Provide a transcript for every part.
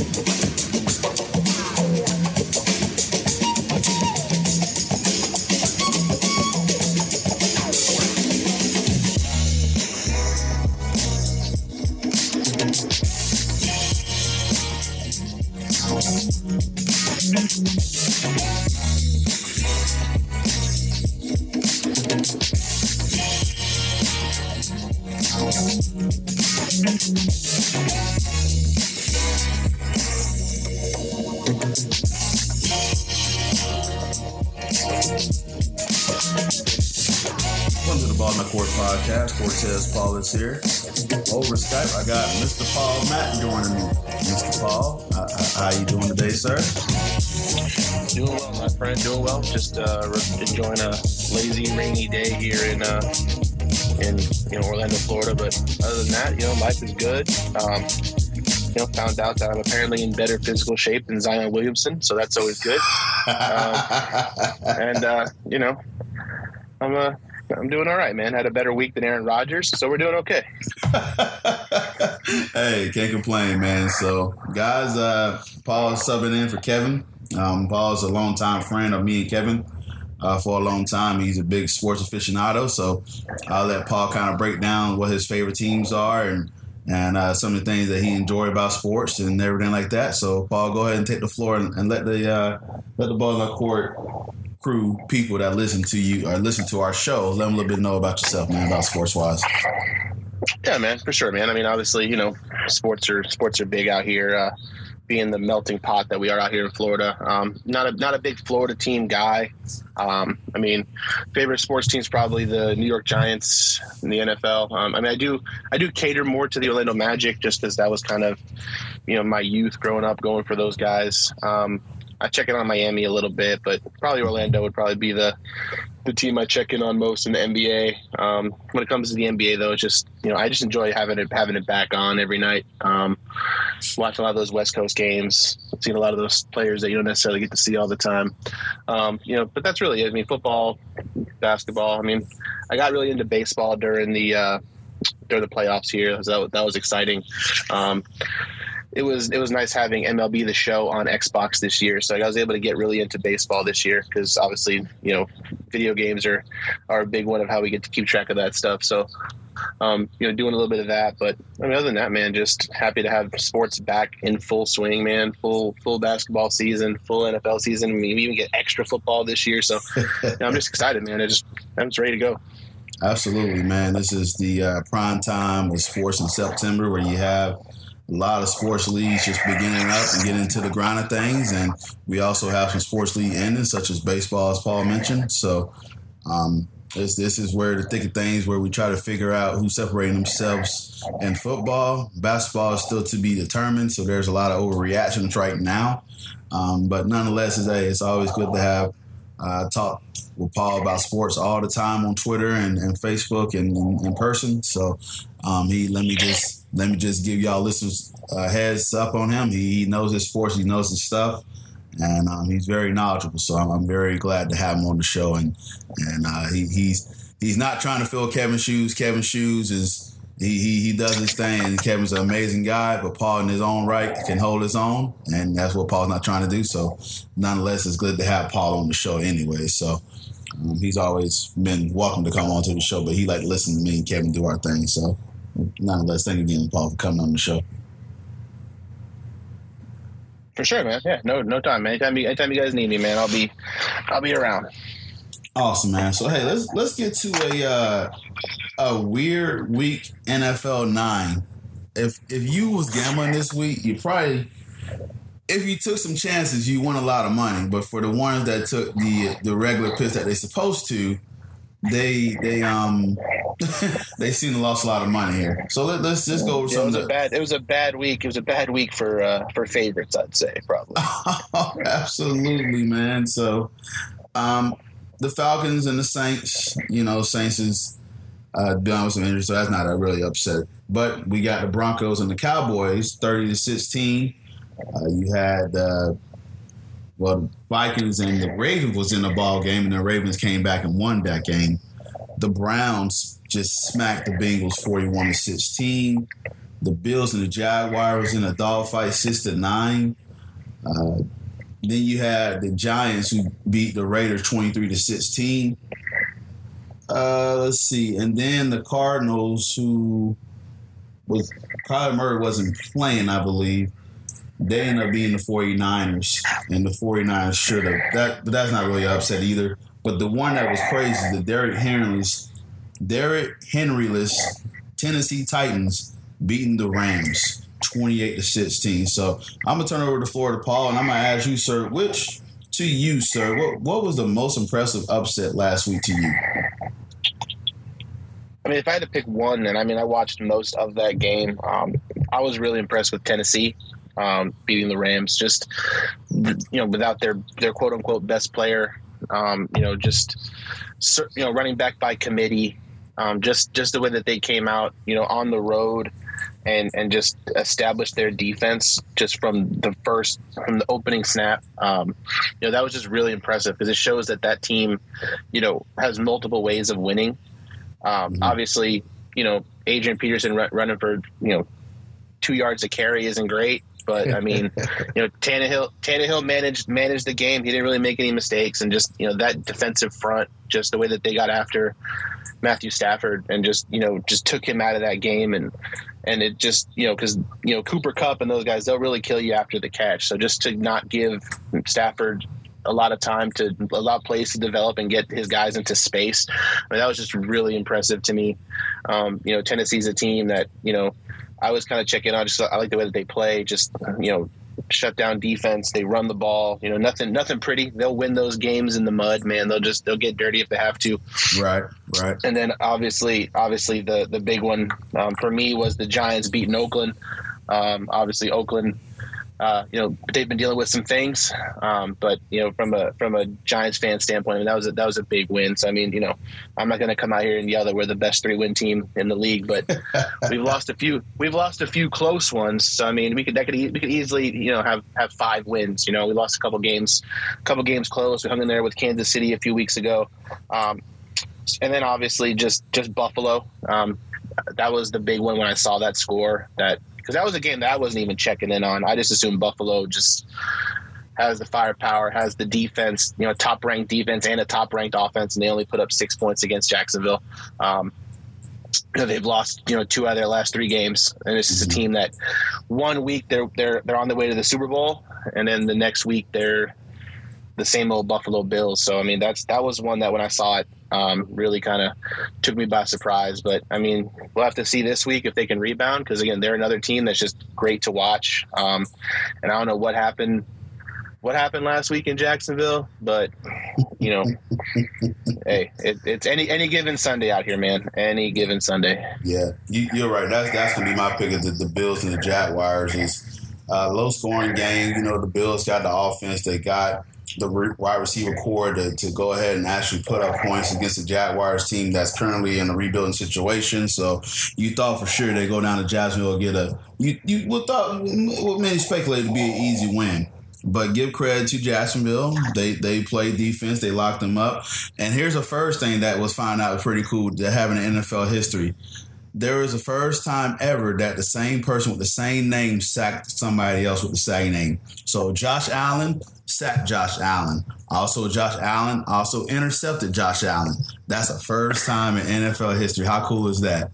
Welcome that, you know, life is good. Um, you know, found out that I'm apparently in better physical shape than Zion Williamson, so that's always good. And uh, you know, I'm uh, I'm doing all right, man. Had a better week than Aaron Rodgers, so we're doing okay. hey, can't complain, man. So, guys, uh, Paul is subbing in for Kevin. Um, Paul's a longtime friend of me and Kevin uh, for a long time. He's a big sports aficionado, so I'll let Paul kind of break down what his favorite teams are and and uh, some of the things that he enjoyed about sports and everything like that. So, Paul, go ahead and take the floor and, and let the uh, let the ball in the court crew people that listen to you or listen to our show let them a little bit know about yourself, man, about sports wise. Yeah, man, for sure, man. I mean, obviously, you know, sports are sports are big out here. Uh, being the melting pot that we are out here in Florida, um, not a not a big Florida team guy. Um, I mean, favorite sports teams probably the New York Giants in the NFL. Um, I mean, I do I do cater more to the Orlando Magic just because that was kind of you know my youth growing up going for those guys. Um, I check in on Miami a little bit, but probably Orlando would probably be the the team I check in on most in the NBA. Um, when it comes to the NBA, though, it's just you know I just enjoy having it having it back on every night. Um, watch a lot of those West Coast games, seeing a lot of those players that you don't necessarily get to see all the time. Um, you know, but that's really it. I mean, football, basketball. I mean, I got really into baseball during the uh, during the playoffs here. So that, that was exciting. Um, it was it was nice having MLB the Show on Xbox this year, so I was able to get really into baseball this year because obviously you know video games are are a big one of how we get to keep track of that stuff. So um, you know doing a little bit of that, but I mean other than that, man, just happy to have sports back in full swing, man. Full full basketball season, full NFL season. I mean, we even get extra football this year, so you know, I'm just excited, man. I just I'm just ready to go. Absolutely, man. This is the uh, prime time of sports in September where you have a lot of sports leagues just beginning up and getting into the grind of things. And we also have some sports league endings, such as baseball, as Paul mentioned. So um, this, this is where the thick of things, where we try to figure out who's separating themselves in football. Basketball is still to be determined, so there's a lot of overreactions right now. Um, but nonetheless, it's, it's always good to have uh, talk with Paul about sports all the time on Twitter and, and Facebook and in person. So um, he let me just let me just give y'all listeners a heads up on him. He, knows his sports, he knows his stuff, and um, he's very knowledgeable. So I'm, I'm, very glad to have him on the show. And and uh, he, he's he's not trying to fill Kevin's shoes. Kevin's shoes is he, he, he does his thing, and Kevin's an amazing guy. But Paul, in his own right, can hold his own, and that's what Paul's not trying to do. So, nonetheless, it's good to have Paul on the show anyway. So, um, he's always been welcome to come on to the show, but he like listen to me and Kevin do our thing. So, nonetheless, thank you again, Paul, for coming on the show. For sure, man. Yeah, no, no time. Anytime, you, anytime you guys need me, man, I'll be, I'll be around. Awesome, man. So hey, let's let's get to a uh, a weird week NFL nine. If if you was gambling this week, you probably if you took some chances, you won a lot of money. But for the ones that took the the regular picks that they supposed to, they they um they seem to lost a lot of money here. So let, us just go over some. It was of a bad. It was a bad week. It was a bad week for uh, for favorites. I'd say probably. Absolutely, man. So, um, the Falcons and the Saints. You know, Saints is uh, dealing with some injuries, so that's not a really upset. But we got the Broncos and the Cowboys, thirty to sixteen. Uh, you had uh, well, the Vikings and the Ravens was in the ball game, and the Ravens came back and won that game. The Browns just smacked the Bengals forty-one to sixteen. The Bills and the Jaguars in a dogfight, six to nine. Uh, then you had the Giants who beat the Raiders twenty three to sixteen. Uh, let's see, and then the Cardinals who was Kyler Murray wasn't playing, I believe. They end up being the 49ers, and the 49ers should have that, but that's not really upset either. But the one that was crazy, the Derrick Henryless, Derrick Henryless Tennessee Titans beating the Rams 28 to 16. So I'm gonna turn over to Florida Paul, and I'm gonna ask you, sir, which to you, sir, what what was the most impressive upset last week to you? I mean, if I had to pick one, then I mean, I watched most of that game. Um, I was really impressed with Tennessee um, beating the Rams. Just you know, without their their quote unquote best player, um, you know, just you know, running back by committee. Um, just just the way that they came out, you know, on the road and and just established their defense just from the first from the opening snap. Um, you know, that was just really impressive because it shows that that team, you know, has multiple ways of winning. Um, mm-hmm. Obviously, you know, Adrian Peterson running for you know two yards a carry isn't great, but I mean, you know, Tannehill Tannehill managed managed the game. He didn't really make any mistakes, and just you know that defensive front, just the way that they got after Matthew Stafford, and just you know just took him out of that game, and and it just you know because you know Cooper Kupp and those guys they'll really kill you after the catch. So just to not give Stafford a lot of time to allow plays to develop and get his guys into space. I mean, that was just really impressive to me. Um, you know, Tennessee's a team that you know I was kind of checking out. Just I like the way that they play. Just you know, shut down defense. They run the ball. You know, nothing nothing pretty. They'll win those games in the mud, man. They'll just they'll get dirty if they have to. Right, right. And then obviously, obviously the the big one um, for me was the Giants beating Oakland. Um, obviously, Oakland uh, you know they've been dealing with some things, um, but you know from a from a Giants fan standpoint, I mean that was a, that was a big win. So I mean you know I'm not going to come out here and yell that we're the best three win team in the league, but we've lost a few we've lost a few close ones. So I mean we could that could we could easily you know have have five wins. You know we lost a couple games, a couple games close. We hung in there with Kansas City a few weeks ago, um, and then obviously just just Buffalo. Um, that was the big one when I saw that score. That because that was a game that I wasn't even checking in on. I just assumed Buffalo just has the firepower, has the defense, you know, top ranked defense and a top ranked offense, and they only put up six points against Jacksonville. Um, you know, they've lost, you know, two out of their last three games, and this is a team that one week they're they're they're on the way to the Super Bowl, and then the next week they're the same old Buffalo Bills. So I mean, that's that was one that when I saw it, um, really kind of took me by surprise. But I mean, we'll have to see this week if they can rebound because again, they're another team that's just great to watch. Um, and I don't know what happened. What happened last week in Jacksonville? But you know, hey, it, it's any any given Sunday out here, man. Any given Sunday. Yeah, you, are right. That's that's gonna be my pick of the, the Bills and the Jaguars is uh, low scoring game. You know, the Bills got the offense. They got the wide receiver core to, to go ahead and actually put up points against the Jaguars team that's currently in a rebuilding situation. So you thought for sure they go down to Jacksonville get a you you would thought what many speculated to be an easy win. But give credit to Jacksonville. They they played defense. They locked them up. And here's the first thing that was found out pretty cool to having an NFL history there was the first time ever that the same person with the same name sacked somebody else with the same name. So Josh Allen sacked Josh Allen. Also, Josh Allen also intercepted Josh Allen. That's the first time in NFL history. How cool is that?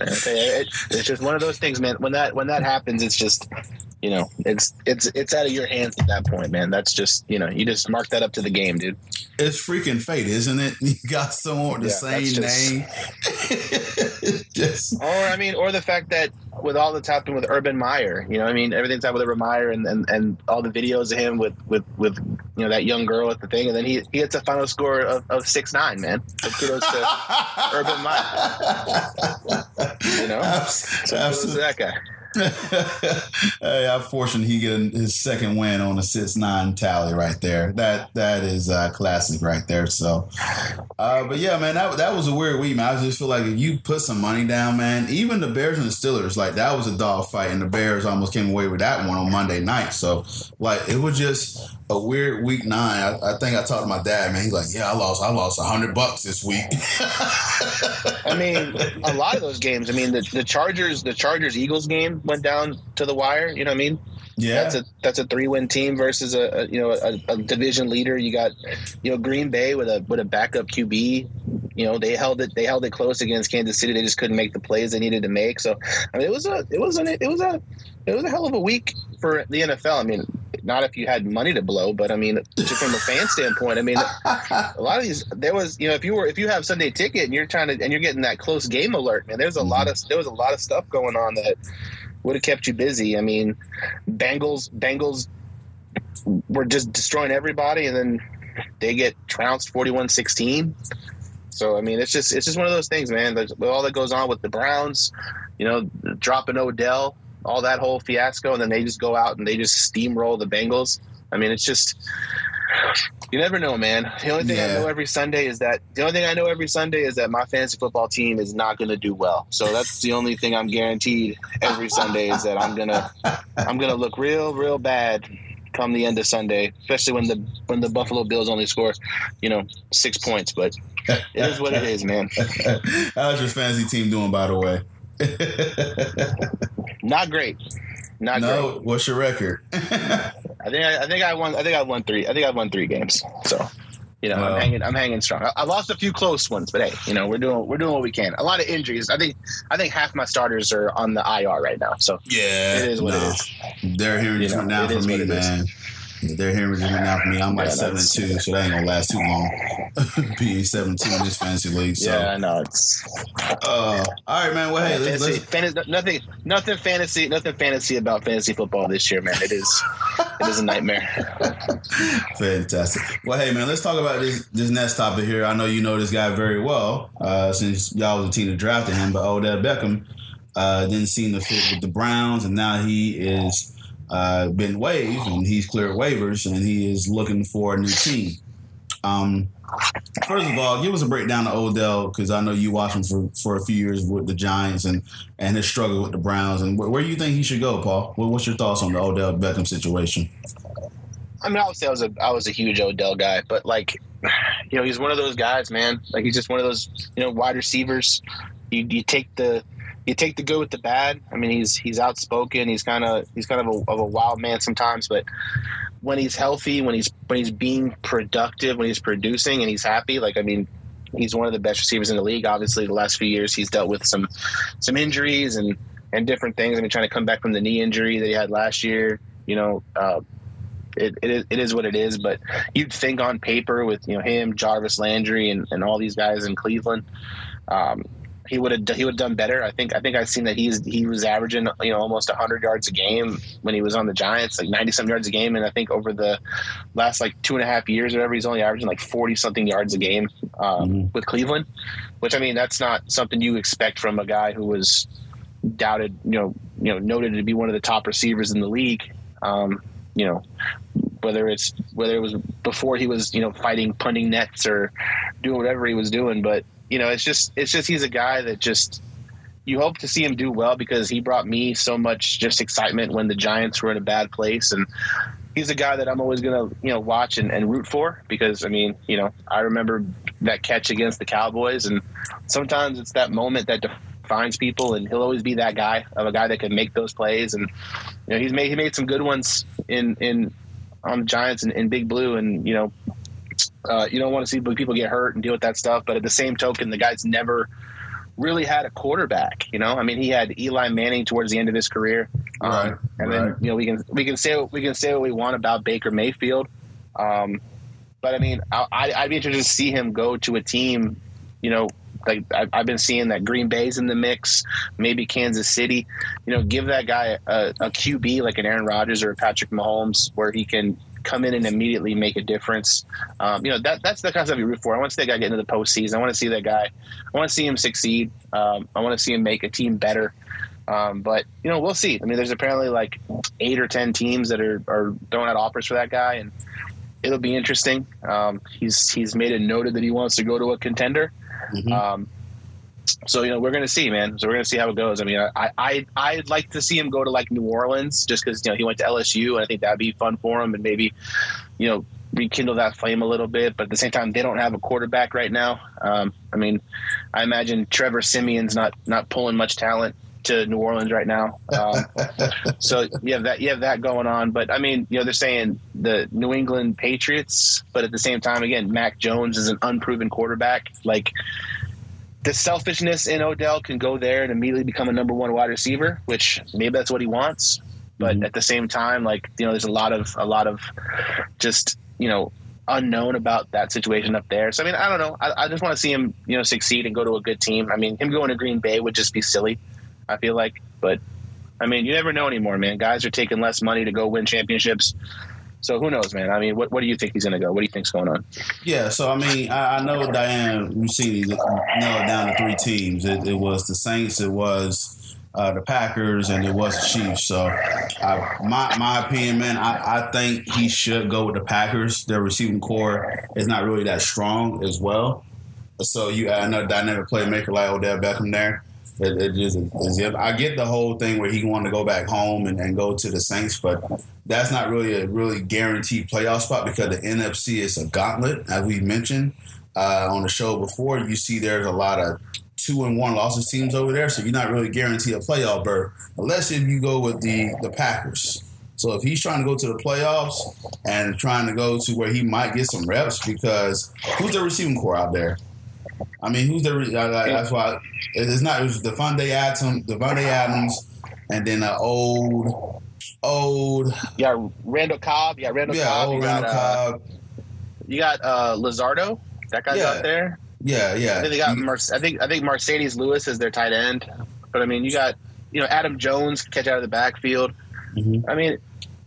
it's just one of those things, man. When that when that happens, it's just you know, it's it's it's out of your hands at that point, man. That's just you know, you just mark that up to the game, dude. It's freaking fate, isn't it? You got someone with the yeah, same just, name. just, or I mean, or the fact that with all that's happened with Urban Meyer, you know, I mean, everything's happened with Urban Meyer and, and, and all the videos of him with, with, with you know that young girl at the thing, and then he he hits a final score of, of six nine, man. So kudos to Urban Meyer. you know, so to that guy. hey, I'm fortunate he get his second win on a six nine tally right there. That that is uh, classic right there. So, uh, but yeah, man, that that was a weird week, man. I just feel like if you put some money down, man, even the Bears and the Steelers, like that was a dog fight, and the Bears almost came away with that one on Monday night. So, like, it was just a weird week nine. I, I, think I talked to my dad, man. He's like, "Yeah, I lost. I lost hundred bucks this week." I mean, a lot of those games. I mean, the, the Chargers, the Chargers Eagles game went down to the wire. You know what I mean? Yeah, that's a that's a three win team versus a, a you know a, a, division leader. You got you know Green Bay with a with a backup QB. You know they held it they held it close against Kansas City. They just couldn't make the plays they needed to make. So I mean it was a it was an it was a it was a hell of a week for the NFL. I mean not if you had money to blow, but I mean, just from a fan standpoint, I mean, a lot of these there was, you know, if you were if you have Sunday ticket and you're trying to and you're getting that close game alert, man, there's a lot of there was a lot of stuff going on that would have kept you busy. I mean, Bengals Bengals were just destroying everybody, and then they get trounced 41-16. So I mean, it's just it's just one of those things, man. All that goes on with the Browns, you know, dropping Odell all that whole fiasco, and then they just go out and they just steamroll the Bengals. I mean, it's just you never know, man. The only thing yeah. I know every Sunday is that the only thing I know every Sunday is that my fantasy football team is not going to do well. So that's the only thing I'm guaranteed every Sunday is that I'm gonna I'm gonna look real, real bad come the end of Sunday, especially when the when the Buffalo Bills only score, you know, six points. But it is what it is, man. How's your fantasy team doing, by the way? Not great. Not no, great. what's your record? I think I, I, think I won. I think I won three. I think I won three games. So, you know, well, I'm hanging. I'm hanging strong. I, I, lost a few close ones, but hey, you know, we're doing we're doing what we can. A lot of injuries. I think I think half my starters are on the IR right now. So yeah, it is what no. it is. They're hearing you know, now from me, man. Is. They're hearing Virginia now for me. I'm like yeah, seven two, so that ain't gonna last too long. Being seven two in this fantasy league. So. Yeah, I know. It's uh, all right, man. Well, hey, let's, let's... Fantasy, nothing, nothing fantasy, nothing fantasy about fantasy football this year, man. It is, it is a nightmare. Fantastic. Well, hey, man, let's talk about this this next topic here. I know you know this guy very well uh, since y'all was a team that drafted him, but Odell Beckham uh, didn't seem to fit with the Browns, and now he is uh, been waived and he's cleared waivers and he is looking for a new team. Um, first of all, give us a breakdown of Odell because I know you watched him for, for a few years with the Giants and, and his struggle with the Browns. And where, do you think he should go, Paul? what's your thoughts on the Odell Beckham situation? I mean, obviously, I was a I was a huge Odell guy, but like, you know, he's one of those guys, man. Like, he's just one of those, you know, wide receivers. You, you take the you take the good with the bad. I mean, he's he's outspoken. He's kind of he's kind of a, of a wild man sometimes, but when he's healthy, when he's when he's being productive, when he's producing and he's happy, like I mean, he's one of the best receivers in the league. Obviously, the last few years he's dealt with some some injuries and and different things. I mean, trying to come back from the knee injury that he had last year. You know, uh, it, it, is, it is what it is. But you'd think on paper with you know him, Jarvis Landry, and, and all these guys in Cleveland, um, he would have he would have done better. I think I think I've seen that he's he was averaging you know almost 100 yards a game when he was on the Giants, like 90 some yards a game, and I think over the last like two and a half years or whatever, he's only averaging like 40 something yards a game um, mm-hmm. with Cleveland. Which I mean, that's not something you expect from a guy who was doubted, you know, you know, noted to be one of the top receivers in the league. Um, you know, whether it's whether it was before he was you know fighting punting nets or doing whatever he was doing, but you know, it's just it's just he's a guy that just you hope to see him do well because he brought me so much just excitement when the Giants were in a bad place. And he's a guy that I'm always gonna, you know, watch and, and root for because I mean, you know, I remember that catch against the Cowboys. And sometimes it's that moment that defines people and he'll always be that guy of a guy that can make those plays. And you know he's made he made some good ones in in on Giants and in Big Blue. And you know uh, you don't want to see people get hurt and deal with that stuff. But at the same token, the guy's never really had a quarterback. You know, I mean, he had Eli Manning towards the end of his career, um, right, and right. then you know we can we can say we can say what we want about Baker Mayfield, um, but I mean, I, I'd be interested to see him go to a team, you know. Like I've been seeing that Green Bay's in the mix, maybe Kansas City. You know, give that guy a, a QB like an Aaron Rodgers or a Patrick Mahomes, where he can come in and immediately make a difference. Um, you know, that that's the kind of stuff you root for. I want to see that guy get into the postseason. I want to see that guy. I want to see him succeed. Um, I want to see him make a team better. Um, but you know, we'll see. I mean, there's apparently like eight or ten teams that are, are throwing out offers for that guy, and it'll be interesting. Um, he's he's made it noted that he wants to go to a contender. Mm-hmm. So you know we're gonna see, man. So we're gonna see how it goes. I mean, I I I'd like to see him go to like New Orleans, just because you know he went to LSU, and I think that'd be fun for him, and maybe you know rekindle that flame a little bit. But at the same time, they don't have a quarterback right now. Um, I mean, I imagine Trevor Siemian's not not pulling much talent to New Orleans right now. Um, so you have that you have that going on. But I mean, you know, they're saying the New England Patriots, but at the same time, again, Mac Jones is an unproven quarterback. Like the selfishness in Odell can go there and immediately become a number one wide receiver, which maybe that's what he wants. But mm-hmm. at the same time, like you know, there's a lot of a lot of just you know unknown about that situation up there. So I mean, I don't know. I, I just want to see him you know succeed and go to a good team. I mean, him going to Green Bay would just be silly. I feel like, but I mean, you never know anymore, man. Guys are taking less money to go win championships. So who knows, man? I mean, what, what do you think he's going to go? What do you think's going on? Yeah, so I mean, I, I know Diane Russini nailed down to three teams. It, it was the Saints, it was uh, the Packers, and it was the Chiefs. So, I, my my opinion, man, I, I think he should go with the Packers. Their receiving core is not really that strong as well. So you add another dynamic playmaker like Odell Beckham there. It, it just is. I get the whole thing where he wanted to go back home and, and go to the Saints, but that's not really a really guaranteed playoff spot because the NFC is a gauntlet, as we mentioned uh, on the show before. You see, there's a lot of two and one losses teams over there, so you're not really guaranteed a playoff berth unless if you go with the the Packers. So if he's trying to go to the playoffs and trying to go to where he might get some reps, because who's the receiving core out there? I mean, who's the? Uh, that's why it's not. It was Davante Adams, Davante Adams, and then an old, old. Yeah, Randall Cobb. Yeah, Randall yeah, Cobb. Old you Randall got, uh, Cobb. you got uh, Lazardo. That guy's yeah. out there. Yeah, yeah. I think they got. Mer- I think I think Marcedes Lewis is their tight end. But I mean, you got you know Aaron Jones catch out of the backfield. Mm-hmm. I mean,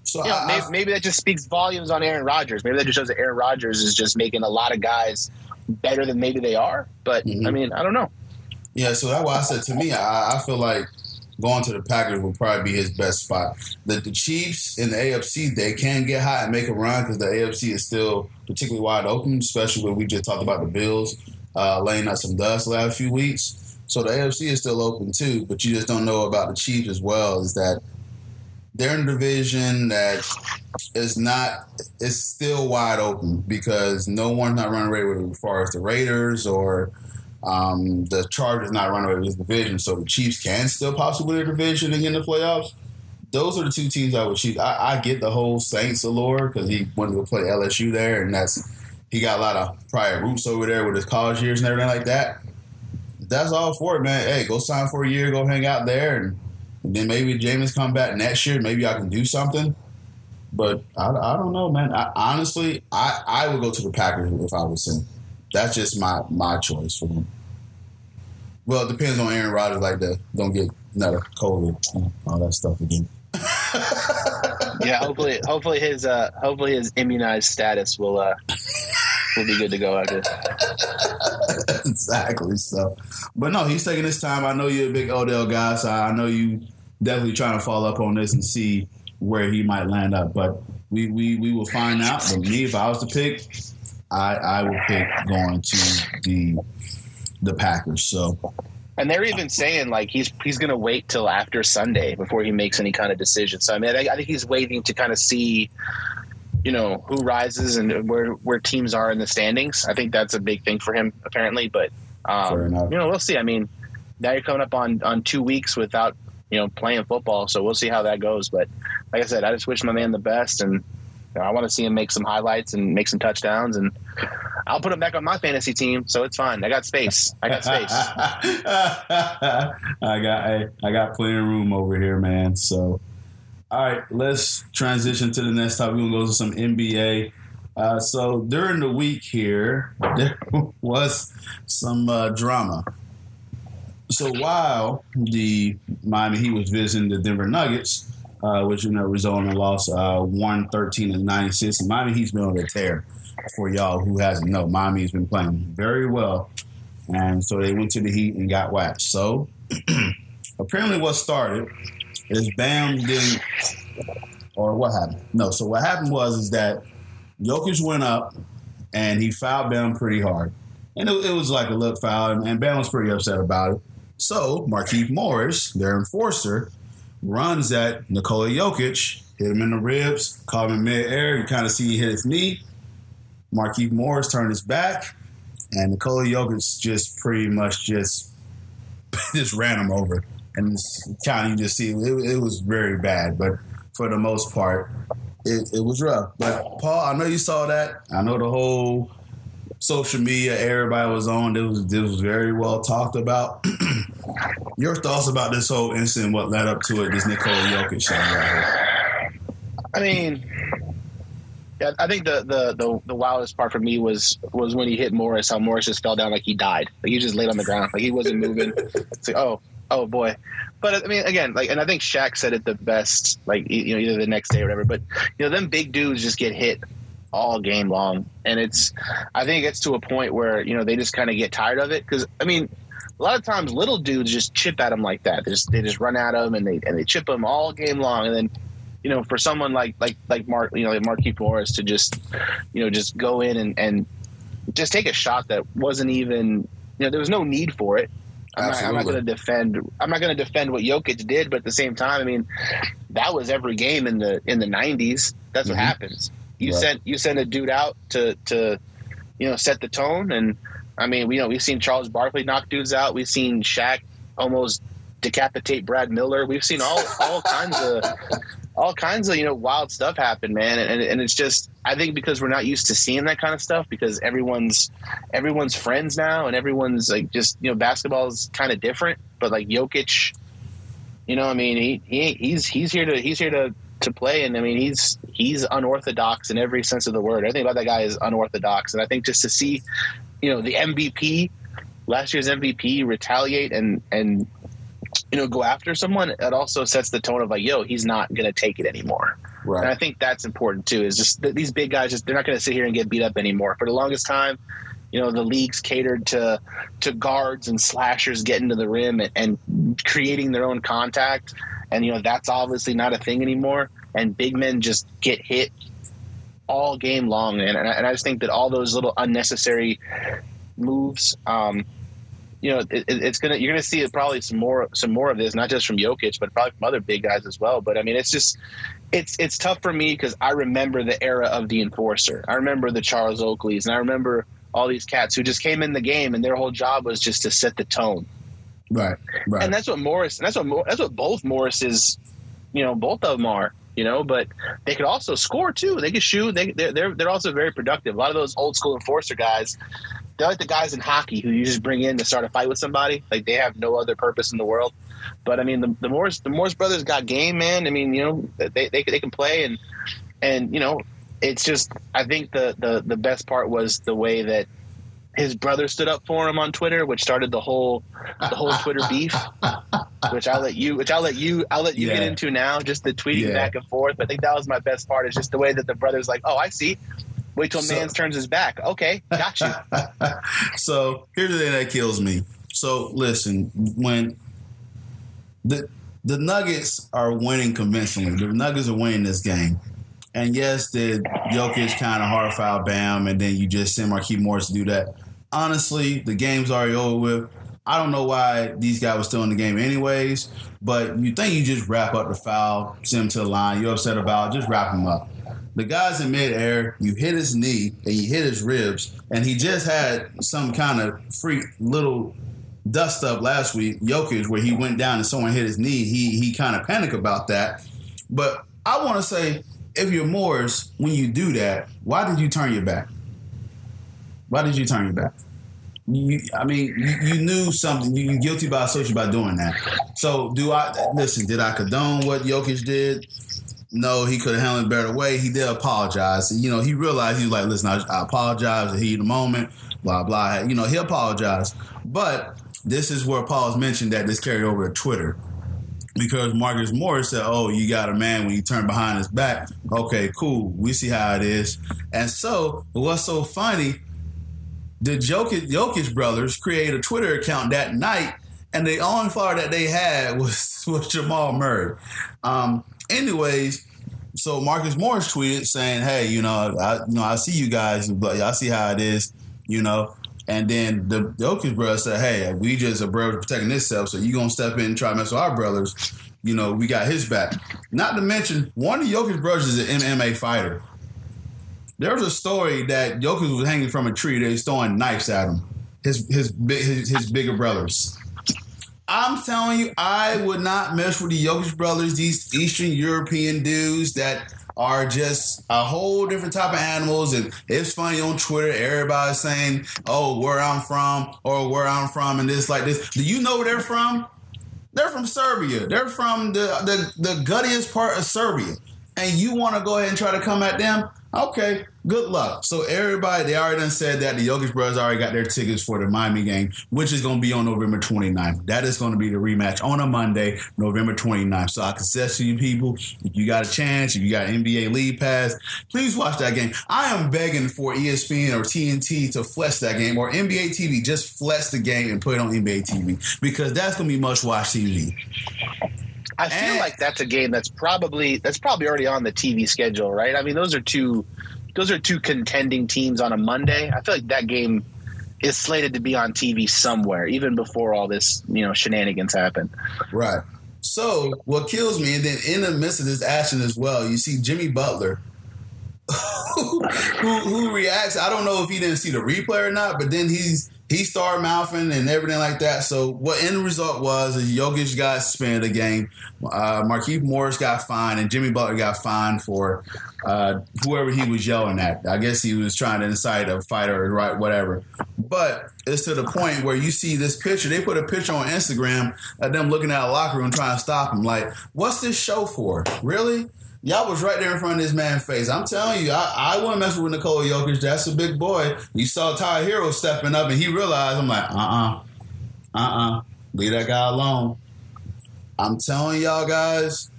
so you know, I, maybe, maybe, that just speaks volumes on Aaron Rodgers. Maybe that just shows that Aaron Rodgers is just making a lot of guys better than maybe they are. But mm-hmm. I mean, I don't know. Yeah, so that's why I said to me, I, I feel like going to the Packers will probably be his best spot. The, the Chiefs in the AFC, they can get hot and make a run because the AFC is still particularly wide open, especially when we just talked about the Bills uh, laying out some dust the last few weeks. So the AFC is still open too, but you just don't know about the Chiefs as well. Is that they're in a division that is not it's still wide open because no one's not running away with it as far as the Raiders or um, the Chargers not running away with this division. So the Chiefs can still possibly win the division and get in the playoffs. Those are the two teams I would choose. I, I get the whole Saints allure because he wanted to play LSU there, and that's he got a lot of prior roots over there with his college years and everything like that. That's all for it, man. Hey, go sign for a year, go hang out there, and then maybe Jameis come back next year. Maybe I can do something. But I, I don't know, man. I, honestly, I, I would go to the Packers if I was him. That's just my my choice for them. Well, it depends on Aaron Rodgers. Like the don't get another COVID, and all that stuff again. yeah, hopefully, hopefully his uh, hopefully his immunized status will uh, will be good to go after. exactly. So, but no, he's taking his time. I know you're a big Odell guy, so I know you definitely trying to follow up on this and see where he might land up. But we, we, we will find out. But me, if I was to pick, I, I would pick going to the the Packers. So and they're even saying like he's he's going to wait till after Sunday before he makes any kind of decision. So I mean, I, I, think he's waiting to kind of see, you know, who rises and where where teams are in the standings. I think that's a big thing for him apparently. But um, you know, we'll see. I mean, now you're coming up on on two weeks without you know, playing football. So we'll see how that goes. But like I said, I just wish my man the best, and you know, I want to see him make some highlights and make some touchdowns, and I'll put him back on my fantasy team. So it's fine. I got space. I got space. I got I, I got plenty of room over here, man. So. All right, let's transition to the next topic. We're gonna go to some NBA. Uh, so during the week here, there was some uh, drama so while the Miami Heat was visiting the Denver Nuggets, uh, which you know resulted in a loss uh, 113 and 96, and Miami Heat's been on a tear. For y'all who hasn't know, Miami's been playing very well, and so they went to the Heat and got waxed. So apparently what started is Bam didn't, or what happened? No, so what happened was is that Jokic went up and he fouled Bam pretty hard. And it, it was like a look foul, and Bam was pretty upset about it. So Markieff Morris, their enforcer, runs at Nikola Jokic, hit him in the ribs, caught him in midair. You kind of see he hit his knee. Markieff Morris turned his back, and Nikola Jokic just pretty much just just ran him over. And kind of you just see it, it was very bad, but for the most part, it, it was rough. But Paul, I know you saw that. I know the whole social media everybody was on. It was it was very well talked about. Your thoughts about this whole incident, what led up to it, this Nikola Jokic right here? I mean, yeah, I think the, the, the the wildest part for me was was when he hit Morris. How Morris just fell down like he died. Like he just laid on the ground, like he wasn't moving. it's like oh oh boy. But I mean, again, like, and I think Shaq said it the best, like you know, either the next day or whatever. But you know, them big dudes just get hit all game long, and it's I think it gets to a point where you know they just kind of get tired of it because I mean. A lot of times, little dudes just chip at them like that. They just they just run at them and they and they chip them all game long, and then you know, for someone like like like Mark, you know, like Markieff Morris to just, you know, just go in and and just take a shot that wasn't even, you know, there was no need for it. I'm not, not going to defend. I'm not going to defend what Jokic did, but at the same time, I mean, that was every game in the in the '90s. That's mm-hmm. what happens. You right. sent you send a dude out to to you know set the tone, and I mean, we know we've seen Charles Barkley knock dudes out. We've seen Shaq almost decapitate Brad Miller. We've seen all all kinds of all kinds of you know wild stuff happen, man. And, and it's just I think because we're not used to seeing that kind of stuff because everyone's everyone's friends now and everyone's like just you know basketball is kind of different. But like Jokic, you know, I mean he, he he's he's here to he's here to to play and I mean he's he's unorthodox in every sense of the word. Everything about that guy is unorthodox, and I think just to see you know the MVP last year's MVP retaliate and and you know, go after someone, it also sets the tone of like, yo, he's not going to take it anymore. Right. And I think that's important too. Is just that these big guys just they're not going to sit here and get beat up anymore. For the longest time, you know, the league's catered to to guards and slashers getting to the rim and, and creating their own contact, and you know that's obviously not a thing anymore. And big men just get hit all game long, and, and I just think that all those little unnecessary moves. Um, you know, it, it's gonna you're gonna see probably some more some more of this, not just from Jokic, but probably from other big guys as well. But I mean, it's just it's it's tough for me because I remember the era of the enforcer. I remember the Charles Oakleys, and I remember all these cats who just came in the game and their whole job was just to set the tone. Right, right. And that's what Morris. And that's what that's what both Morrises, you know, both of them are. You know, but they could also score too. They could shoot. They they're they're, they're also very productive. A lot of those old school enforcer guys, they're like the guys in hockey who you just bring in to start a fight with somebody. Like they have no other purpose in the world. But I mean, the, the Morris the Morris brothers got game, man. I mean, you know, they, they they can play and and you know, it's just I think the the the best part was the way that his brother stood up for him on Twitter, which started the whole the whole Twitter beef. Which I'll let you, which I'll let you, I'll let you yeah. get into now. Just the tweeting yeah. back and forth. But I think that was my best part. Is just the way that the brother's like, "Oh, I see. Wait till so, man turns his back. Okay, got you. so here's the thing that kills me. So listen, when the the Nuggets are winning convincingly, the Nuggets are winning this game. And yes, the Jokic kind of hard foul Bam, and then you just send Markieff Morris to do that. Honestly, the game's already over with. I don't know why these guys were still in the game anyways, but you think you just wrap up the foul, send him to the line, you're upset about it, just wrap him up. The guy's in midair, you hit his knee and you hit his ribs, and he just had some kind of freak little dust up last week, Jokic, where he went down and someone hit his knee. He he kind of panicked about that. But I want to say, if you're Morris, when you do that, why did you turn your back? Why did you turn your back? You, I mean, you, you knew something. You, are guilty by association by doing that. So, do I listen? Did I condone what Jokic did? No, he could have handled it better way. He did apologize. You know, he realized he was like, listen, I, I apologize. He in the moment, blah blah. You know, he apologized. But this is where Paul's mentioned that this carried over to Twitter. Because Marcus Morris said, "Oh, you got a man when you turn behind his back." Okay, cool. We see how it is. And so, what's so funny? The Jokic, Jokic brothers create a Twitter account that night and the only follower that they had was was Jamal Murray. Um, anyways, so Marcus Morris tweeted saying, "Hey, you know, I you know I see you guys, but I see how it is, you know." And then the Jokic brothers said, "Hey, we just a brother protecting himself, so you gonna step in and try to mess with our brothers? You know, we got his back." Not to mention, one of the Jokic brothers is an MMA fighter. There was a story that Jokic was hanging from a tree. They was throwing knives at him. His his his, his bigger brothers. I'm telling you, I would not mess with the Jokic brothers, these Eastern European dudes that are just a whole different type of animals. And it's funny on Twitter, everybody's saying, oh, where I'm from or where I'm from and this like this. Do you know where they're from? They're from Serbia. They're from the, the, the guttiest part of Serbia. And you want to go ahead and try to come at them? Okay, good luck. So everybody, they already done said that the Jokic brothers already got their tickets for the Miami game, which is going to be on November 29th. That is going to be the rematch on a Monday, November 29th. So I can say to you people, if you got a chance, if you got NBA League Pass, please watch that game. I am begging for ESPN or TNT to flex that game or NBA TV, just flex the game and put it on NBA TV because that's going to be much watch TV. I feel and, like that's a game that's probably that's probably already on the TV schedule, right? I mean, those are two those are two contending teams on a Monday. I feel like that game is slated to be on TV somewhere, even before all this you know shenanigans happen. Right. So what kills me, and then in the midst of this action as well, you see Jimmy Butler. who, who reacts? I don't know if he didn't see the replay or not, but then he's he started mouthing and everything like that. So what end result was is Jokic got suspended a game. Uh, Markieff Morris got fined and Jimmy Butler got fined for uh, whoever he was yelling at. I guess he was trying to incite a fight or right whatever. But it's to the point where you see this picture. They put a picture on Instagram of them looking at a locker room trying to stop him. Like, what's this show for? Really? Y'all was right there in front of this man's face. I'm telling you, I, I wouldn't mess with Nikola Jokic. That's a big boy. You saw Tyler Herro stepping up, and he realized, I'm like, uh uh-uh, uh, uh-uh, leave that guy alone. I'm telling y'all guys,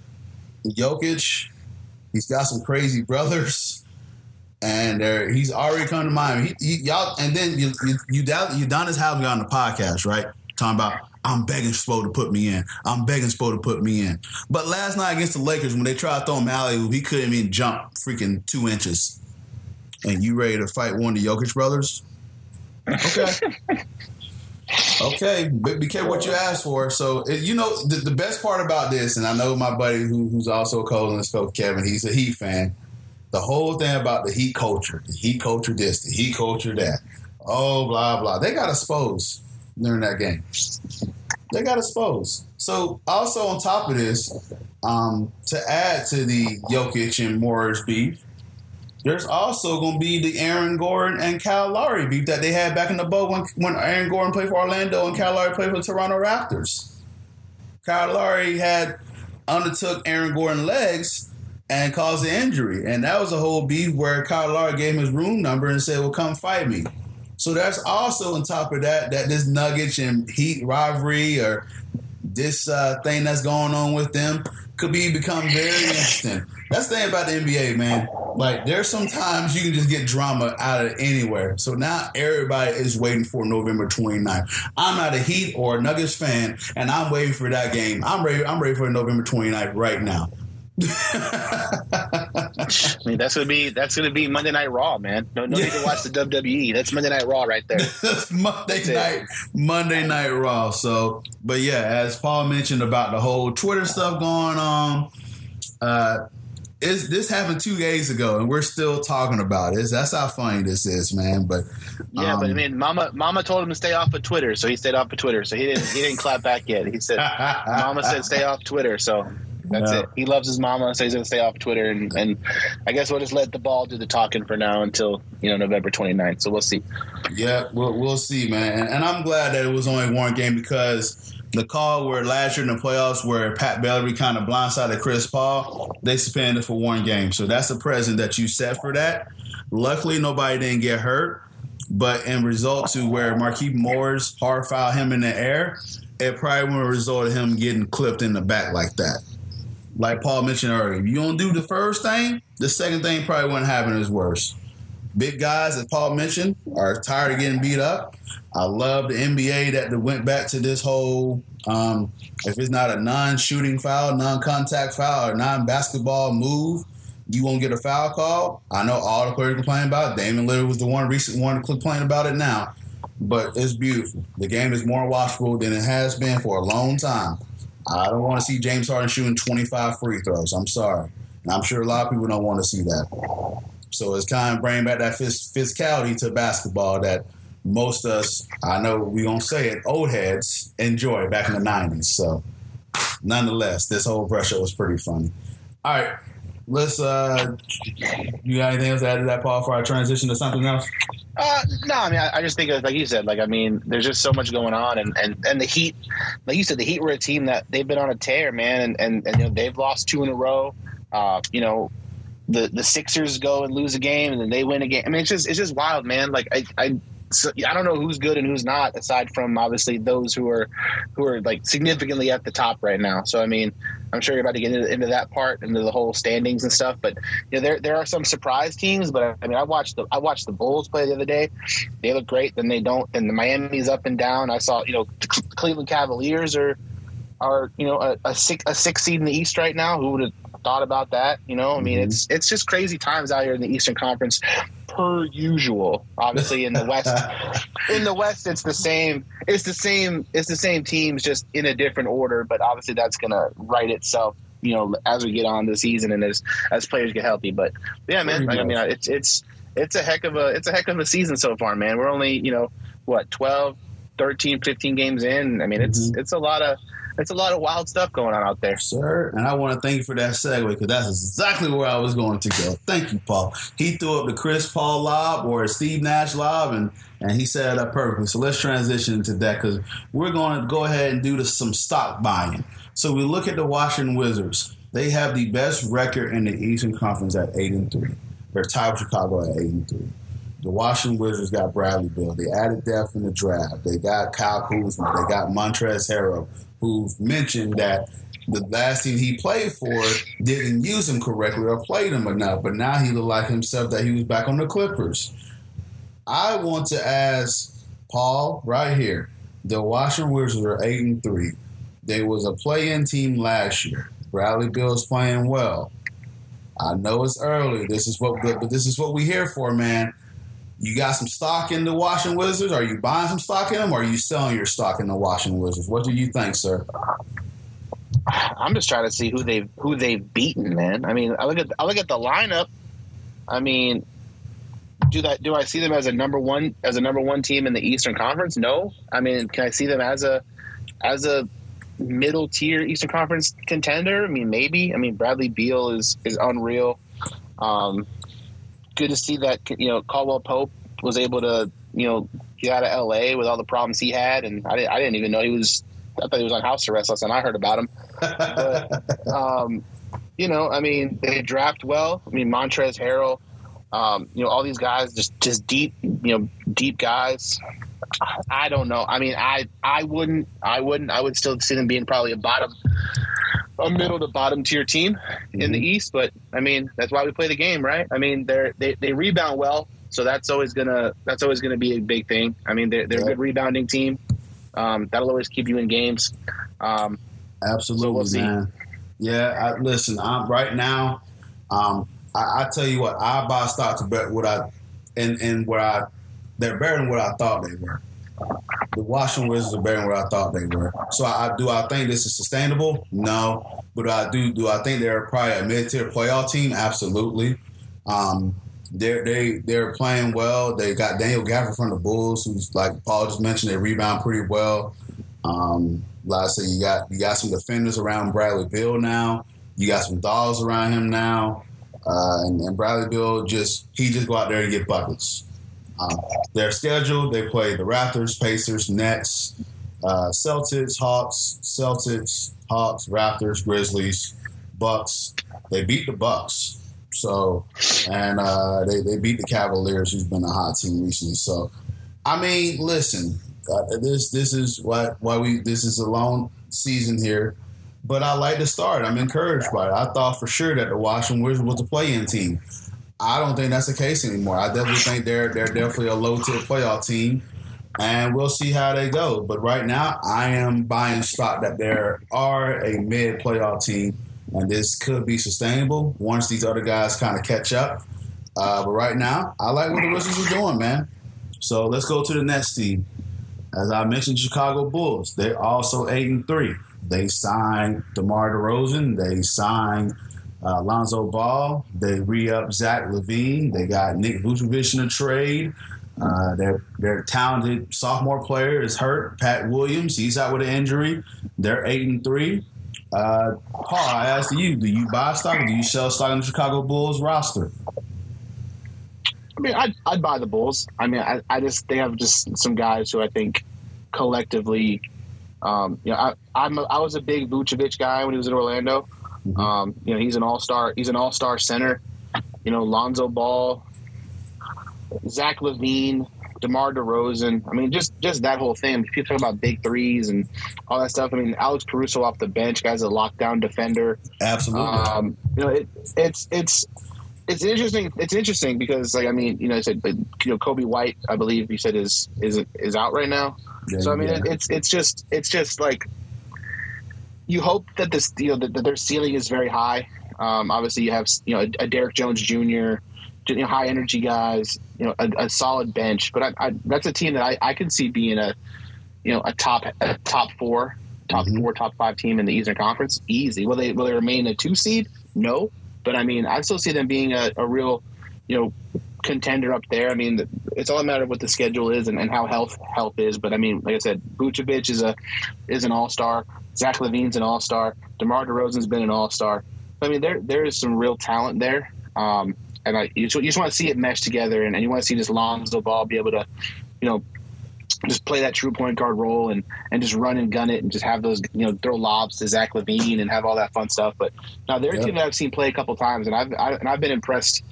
Jokic, he's got some crazy brothers, and he's already come to mind. He, he, y'all, and then you, you, you, Udonis Haslem got on the podcast, right? Talking about I'm begging Spo to put me in. I'm begging Spo to put me in. But last night against the Lakers, when they tried to throw him alley, he couldn't even jump freaking two inches. And you ready to fight one of the Jokic brothers? Okay. okay, but be careful what you ask for. So, you know, the, the, best part about this, and I know my buddy who, who's also a Colin's coach, Kevin, he's a Heat fan. The whole thing about the Heat culture, the Heat culture this, the Heat culture that. Oh, blah, blah. They got exposed during that game. They got exposed. So also on top of this, um, to add to the Jokic and Morris beef, there's also going to be the Aaron Gordon and Kyle Lowry beef that they had back in the boat when, when Aaron Gordon played for Orlando and Kyle Lowry played for the Toronto Raptors. Kyle Lowry had undertook Aaron Gordon legs and caused the injury. And that was a whole beef where Kyle Lowry gave him his room number and said, well, come fight me. So that's also on top of that that this Nuggets and Heat rivalry or this uh, thing that's going on with them could be become very interesting. That's the thing about the NBA, man. Like there's sometimes you can just get drama out of anywhere. So now everybody is waiting for November 29th. I'm not a Heat or a Nuggets fan, and I'm waiting for that game. I'm ready. I'm ready for November 29th right now. I mean, that's gonna be that's gonna be Monday Night Raw, man. No, no yeah. need to watch the WWE. That's Monday Night Raw right there. Monday that's night, it. Monday Night Raw. So, but yeah, as Paul mentioned about the whole Twitter stuff going on, uh, is this happened two days ago, and we're still talking about it. That's how funny this is, man. But yeah, um, but I um, mean, Mama, Mama told him to stay off of Twitter, so he stayed off of Twitter. So he didn't, he didn't clap back yet. He said, Mama said stay off Twitter, so that's it. He loves his mama, so he's going to stay off Twitter. And, and I guess we'll just let the ball do the talking for now until, you know, November 29th. So we'll see. Yeah, we'll, we'll see, man. And, and I'm glad that it was only one game because the call where last year in the playoffs where Pat Beverley kind of blindsided Chris Paul, they suspended for one game. So that's the present that you set for that. Luckily, nobody didn't get hurt. But in result to where Markieff Morris hard foul him in the air, it probably would result him getting clipped in the back like that like Paul mentioned earlier, if you don't do the first thing, the second thing probably wouldn't happen as worse. big guys, as Paul mentioned, are tired of getting beat up. I love the NBA that went back to this whole um, if it's not a non-shooting foul, non-contact foul, or non-basketball move, you won't get a foul call. I know all the players complain about it. Damian Lillard was the one recent one to complain about it now. But it's beautiful. The game is more watchable than it has been for a long time. I don't want to see James Harden shooting 25 free throws. I'm sorry. And I'm sure a lot of people don't want to see that. So it's kind of bringing back that physicality to basketball that most of us, I know we don't say it, old heads enjoy back in the 90s. So nonetheless, this whole pressure was pretty funny. All right. Let's, uh, you got anything else to add to that, Paul, for our transition to something else? Uh, no, I mean, I, I, just think, like you said, like, I mean, there's just so much going on. And, and, and the Heat, like you said, the Heat were a team that they've been on a tear, man. And, and, and you know, they've lost two in a row. Uh, you know, the the Sixers go and lose a game and then they win a game. I mean, it's just it's just wild, man. Like I I so I don't know who's good and who's not, aside from obviously those who are who are like significantly at the top right now. So I mean, I'm sure you're about to get into, into that part, into the whole standings and stuff. But you know, there there are some surprise teams. But I mean, I watched the I watched the Bulls play the other day. They look great. Then they don't. And the Miami's up and down. I saw you know Cleveland Cavaliers are are you know a, a six a six seed in the East right now. Who would have thought about that? You know, I mean, mm-hmm. it's it's just crazy times out here in the Eastern Conference per usual. Obviously, in the West, in the West, it's the same. It's the same. It's the same teams, just in a different order. But obviously, that's going to right itself. You know, as we get on the season and as as players get healthy. But yeah, man. Like, I mean, it's it's it's a heck of a it's a heck of a season so far, man. We're only you know what 12, 13, 15 games in. I mean, it's mm-hmm. it's a lot of it's a lot of wild stuff going on out there, sir. And I want to thank you for that segue because that's exactly where I was going to go. Thank you, Paul. He threw up the Chris Paul lob or Steve Nash lob, and and he set it up perfectly. So let's transition into that because we're going to go ahead and do the, some stock buying. So we look at the Washington Wizards. They have the best record in the Eastern Conference at eight and three. They're tied with Chicago at eight and three. The Washington Wizards got Bradley Beal. They added depth in the draft. They got Kyle Kuzma. They got Montrezl Harrell, who mentioned that the last team he played for didn't use him correctly or played him enough. But now he looked like himself that he was back on the Clippers. I want to ask Paul right here. The Washington Wizards are eight and three. They was a play-in team last year. Bradley Beal's playing well. I know it's early. This is what, but this is what we here for, man. You got some stock in the Washington Wizards? Are you buying some stock in them, or are you selling your stock in the Washington Wizards? What do you think, sir? I'm just trying to see who they've who they've beaten, man. I mean, I look at I look at the lineup. I mean, do that? Do I see them as a number one as a number one team in the Eastern Conference? No. I mean, can I see them as a as a middle tier Eastern Conference contender? I mean, maybe. I mean, Bradley Beal is is unreal. Um, good to see that you know Caldwell Pope was able to you know get out of L.A. with all the problems he had, and I, I didn't even know he was. I thought he was on house arrest last time I heard about him. But, um, you know, I mean, they draft well. I mean, Montrezl Harrell, um, you know, all these guys just just deep, you know, deep guys. I don't know. I mean, I I wouldn't I wouldn't I would still see them being probably a bottom a middle to bottom tier team mm-hmm. in the mm-hmm. East, but I mean that's why we play the game, right? I mean they're they, they rebound well, so that's always gonna that's always gonna be a big thing. I mean they're they're a good rebounding team. Um, that'll always keep you in games. Um, Absolutely, so we'll man. Yeah, I, listen. I'm right now. Um, I, I, tell you what, I buy stock to bet what I and and where I they're better than what I thought they were the Washington Wizards are better than what I thought they were. So I do I think this is sustainable? No. But I do do I think they're probably a mid tier playoff team? Absolutely. Um, they're they they're playing well. They got Daniel Gafford from the Bulls, who's like Paul just mentioned, they rebound pretty well. Um, like I said, you got you got some defenders around Bradley Beal now. You got some dogs around him now. Uh, and, and Bradley Beal just he just go out there and get buckets. Um, their schedule, they play the Raptors, Pacers, Nets, uh, Celtics, Hawks, Celtics, Hawks, Raptors, Grizzlies, Bucks. They beat the Bucks. So, and uh, they, they beat the Cavaliers, who's been a hot team recently. So, I mean, listen, uh, this this is why why we this is a long season here, but I like to start. I'm encouraged by it. I thought for sure that the Washington Wizards was a play-in team. I don't think that's the case anymore. I definitely think they're they're definitely a low tier playoff team, and we'll see how they go. But right now, I am buying stock that there are a mid playoff team, and this could be sustainable once these other guys kind of catch up. Uh, but right now, I like what the Wizards are doing, man. So let's go to the next team. As I mentioned, Chicago Bulls. They're also eight and three. They signed DeMar DeRozan. They signed uh, Lonzo Ball. They re-up Zach LaVine. They got Nick Vucevic in a trade. Uh, their their talented sophomore player is hurt. Pat Williams, he's out with an injury. They're eight and three. Uh, Paul, I asked you: Do you buy stock? or Do you sell stock in the Chicago Bulls roster? I mean, I'd, I'd buy the Bulls. I mean, I, I just they have just some guys who I think collectively, um, you know, I I'm a, I was a big Vucevic guy when he was in Orlando. Mm-hmm. Um, you know, he's an all star. He's an all star center. You know, Lonzo Ball, Zach LaVine, DeMar DeRozan. I mean, just just that whole thing. People talk about big threes and all that stuff. I mean, Alex Caruso off the bench, guy's a lockdown defender. Absolutely. Um, you know, it, it's it's it's interesting. It's interesting because, like, I mean, you know, I said, you know, Coby White, I believe you said is is is out right now. Yeah, so I mean, yeah. it's it's just it's just like you hope that this you know that, that their ceiling is very high. Um, obviously, you have you know a, a Derrick Jones Jr. You know, high energy guys, you know, a, a solid bench. But I, I, that's a team that I, I can see being a, you know, a top a top four, top mm-hmm. four, top five team in the Eastern Conference. Easy. Will they will they remain a two seed? No, but I mean, I still see them being a, a real, you know, contender up there. I mean, it's all a matter of what the schedule is and, and how health health is. But I mean, like I said, Vucevic is a is an all star. Zach LaVine's an all star. DeMar DeRozan's been an all star. I mean, there there is some real talent there. Um, and I, you, just, you just want to see it mesh together, and, and you want to see this Lonzo ball be able to, you know, just play that true point guard role and, and just run and gun it and just have those you know throw lobs to Zach LaVine and have all that fun stuff. But now they're a team that I've seen play a couple times, and I've I, and I've been impressed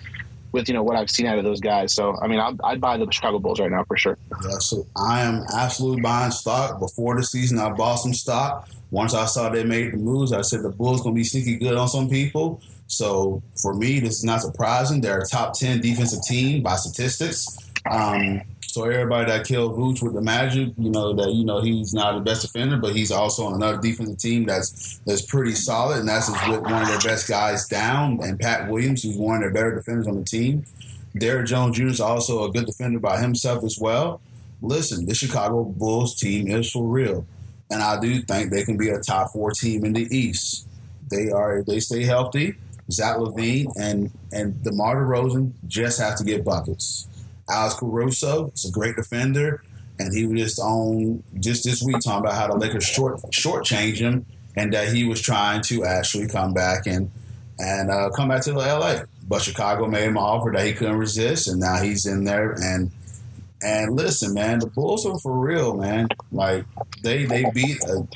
with you know what I've seen out of those guys. So I mean, I'd, I'd, buy the Chicago Bulls right now for sure. Yeah, so I am absolutely buying stock. Before the season, I bought some stock. Once I saw they made the moves, I said the Bulls gonna be sneaky good on some people. So for me, this is not surprising. They're a top ten defensive team by statistics. Um, so everybody that killed Vooch with the Magic, you know that you know he's not the best defender, but he's also on another defensive team that's that's pretty solid, and that's with one of their best guys down, and Pat Williams, who's one of their better defenders on the team. Derrick Jones Jr. is also a good defender by himself as well. Listen, the Chicago Bulls team is for real, and I do think they can be a top four team in the East. They are they stay healthy. Zach LaVine and and DeMar DeRozan just have to get buckets. Alex Caruso is a great defender, and he was just on just this week talking about how the Lakers short shortchanged him, and that he was trying to actually come back and and uh, come back to LA. But Chicago made him an offer that he couldn't resist, and now he's in there. And and listen, man, the Bulls are for real, man. Like they they beat a,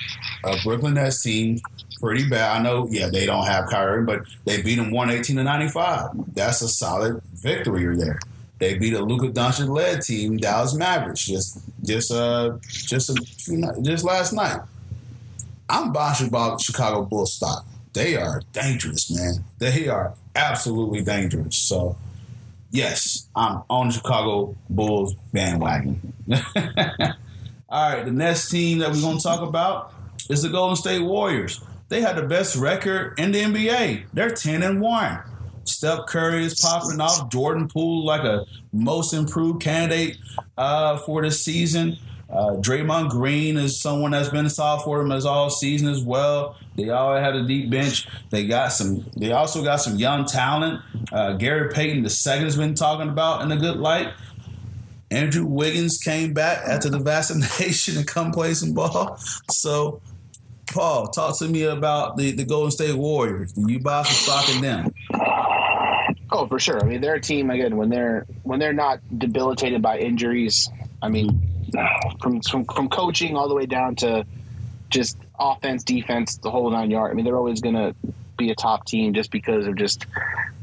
a Brooklyn Nets team pretty bad. I know, yeah, they don't have Kyrie, but they beat them one eighteen to ninety five. That's a solid victory there. They beat a Luka Doncic led team, Dallas Mavericks, just just uh just a few, just last night. I'm buying about Chicago Bulls stock. They are dangerous, man. They are absolutely dangerous. So, yes, I'm on the Chicago Bulls bandwagon. All right, the next team that we're going to talk about is the Golden State Warriors. They had the best record in the NBA. They're 10 and 1. Steph Curry is popping off. Jordan Poole like a most improved candidate uh, for this season. Uh, Draymond Green is someone that's been solid for them as all season as well. They all had a deep bench. They got some. They also got some young talent. Uh, Gary Payton the second has been talking about in a good light. Andrew Wiggins came back after the vaccination and come play some ball. So, Paul, talk to me about the, the Golden State Warriors. Do you buy some stock in them? Oh, for sure. I mean, they're a team again when they're when they're not debilitated by injuries. I mean, from from, from coaching all the way down to just offense, defense, the whole nine yard. I mean, they're always going to be a top team just because of just